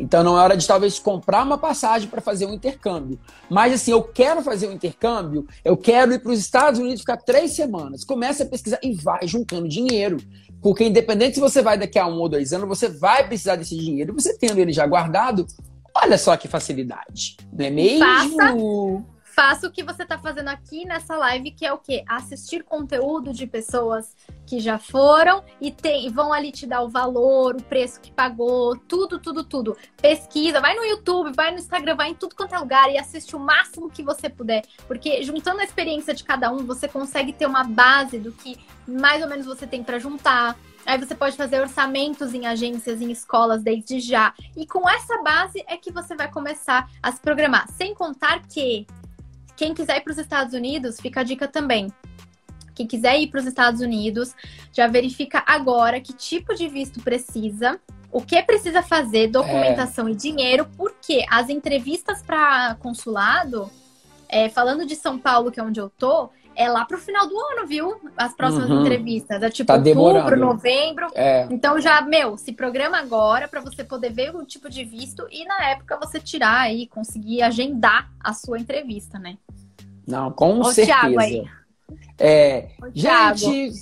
S1: Então não é hora de talvez comprar uma passagem para fazer um intercâmbio. Mas assim, eu quero fazer um intercâmbio, eu quero ir para os Estados Unidos ficar três semanas. Começa a pesquisar e vai juntando dinheiro. Porque independente se você vai daqui a um ou dois anos, você vai precisar desse dinheiro. Você tendo ele já guardado, olha só que facilidade. Não é mesmo?
S2: Faça faça o que você está fazendo aqui nessa live, que é o quê? Assistir conteúdo de pessoas que já foram e tem, vão ali te dar o valor, o preço que pagou, tudo, tudo, tudo. Pesquisa, vai no YouTube, vai no Instagram, vai em tudo quanto é lugar e assiste o máximo que você puder. Porque juntando a experiência de cada um, você consegue ter uma base do que mais ou menos você tem para juntar. Aí você pode fazer orçamentos em agências, em escolas desde já. E com essa base é que você vai começar a se programar. Sem contar que quem quiser ir para os Estados Unidos, fica a dica também. Quem quiser ir para os Estados Unidos, já verifica agora que tipo de visto precisa, o que precisa fazer, documentação é. e dinheiro, porque as entrevistas para consulado, é, falando de São Paulo, que é onde eu tô, é lá pro final do ano, viu? As próximas uhum. entrevistas. É tipo tá outubro, novembro. É. Então já, meu, se programa agora para você poder ver o tipo de visto e na época você tirar aí, conseguir agendar a sua entrevista, né?
S1: Não, com certeza. É, gente,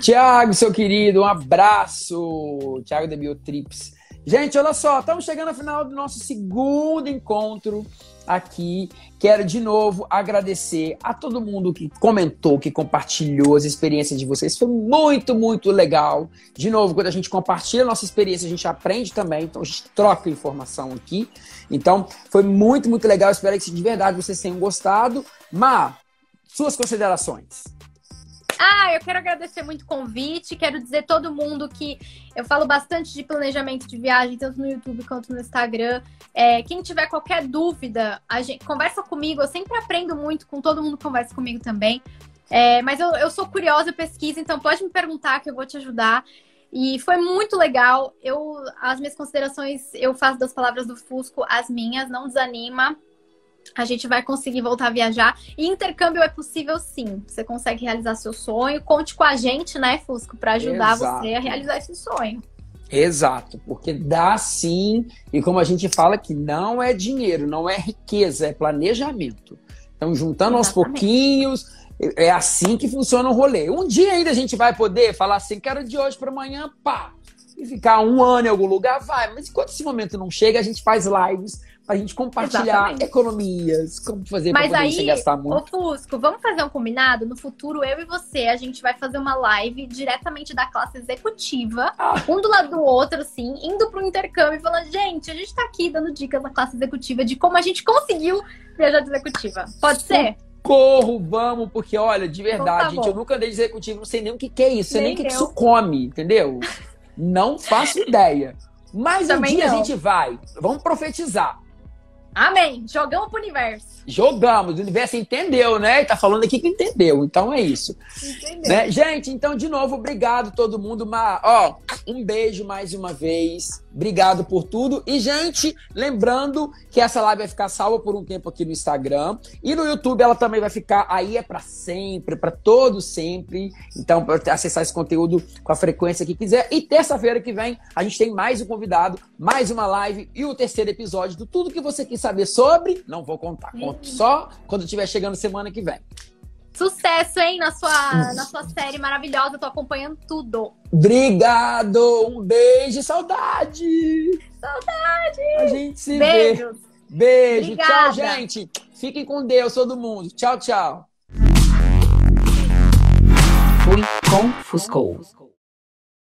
S1: Tiago, seu querido, um abraço. Tiago da Biotrips. Gente, olha só, estamos chegando ao final do nosso segundo encontro aqui. Quero de novo agradecer a todo mundo que comentou, que compartilhou as experiências de vocês. Foi muito, muito legal. De novo, quando a gente compartilha a nossa experiência, a gente aprende também. Então, a gente troca informação aqui. Então, foi muito, muito legal. Espero que de verdade vocês tenham gostado. Má, suas considerações.
S2: Ah, eu quero agradecer muito o convite. Quero dizer todo mundo que eu falo bastante de planejamento de viagem, tanto no YouTube quanto no Instagram. É, quem tiver qualquer dúvida, gente, conversa comigo. Eu sempre aprendo muito com todo mundo que conversa comigo também. É, mas eu, eu sou curiosa, eu pesquiso, então pode me perguntar que eu vou te ajudar. E foi muito legal. Eu, as minhas considerações, eu faço das palavras do Fusco as minhas, não desanima a gente vai conseguir voltar a viajar. E intercâmbio é possível sim. Você consegue realizar seu sonho. Conte com a gente, né, Fusco, para ajudar Exato. você a realizar esse sonho.
S1: Exato, porque dá sim, e como a gente fala que não é dinheiro, não é riqueza, é planejamento. Então, juntando Exatamente. aos pouquinhos, é assim que funciona o rolê. Um dia ainda a gente vai poder falar assim, quero de hoje para amanhã, pá, e ficar um ano em algum lugar, vai. Mas enquanto esse momento não chega, a gente faz lives a gente compartilhar Exatamente. economias, como fazer para poder aí, gastar muito.
S2: Ô Fusco, vamos fazer um combinado? No futuro, eu e você, a gente vai fazer uma live diretamente da classe executiva, ah. um do lado do outro, assim, indo para o intercâmbio e falando, gente, a gente está aqui dando dicas da classe executiva de como a gente conseguiu viajar de executiva. Pode ser?
S1: Corro, vamos, porque olha, de verdade, então, tá gente, eu nunca andei de executivo, não sei nem o que, que é isso, nem, nem o que, que isso come, entendeu? não faço ideia. Mas Também um dia não. a gente vai. Vamos profetizar.
S2: Amém. Jogamos pro universo.
S1: Jogamos. O universo entendeu, né? Tá falando aqui que entendeu. Então é isso. Entendeu. Né? Gente, então, de novo, obrigado todo mundo. Uma, ó, um beijo mais uma vez. Obrigado por tudo. E, gente, lembrando que essa live vai ficar salva por um tempo aqui no Instagram. E no YouTube ela também vai ficar aí é para sempre, para todo sempre. Então, para acessar esse conteúdo com a frequência que quiser. E terça-feira que vem, a gente tem mais um convidado, mais uma live e o terceiro episódio do Tudo que você quis saber sobre. Não vou contar, conto só quando estiver chegando semana que vem.
S2: Sucesso, hein, na sua, na sua série maravilhosa. Tô acompanhando tudo.
S1: Obrigado! Um beijo, saudade!
S2: Saudade!
S1: A gente se Beijos. vê. Beijo, Obrigada. tchau, gente. Fiquem com Deus, todo mundo. Tchau, tchau. Fui com Fuscou.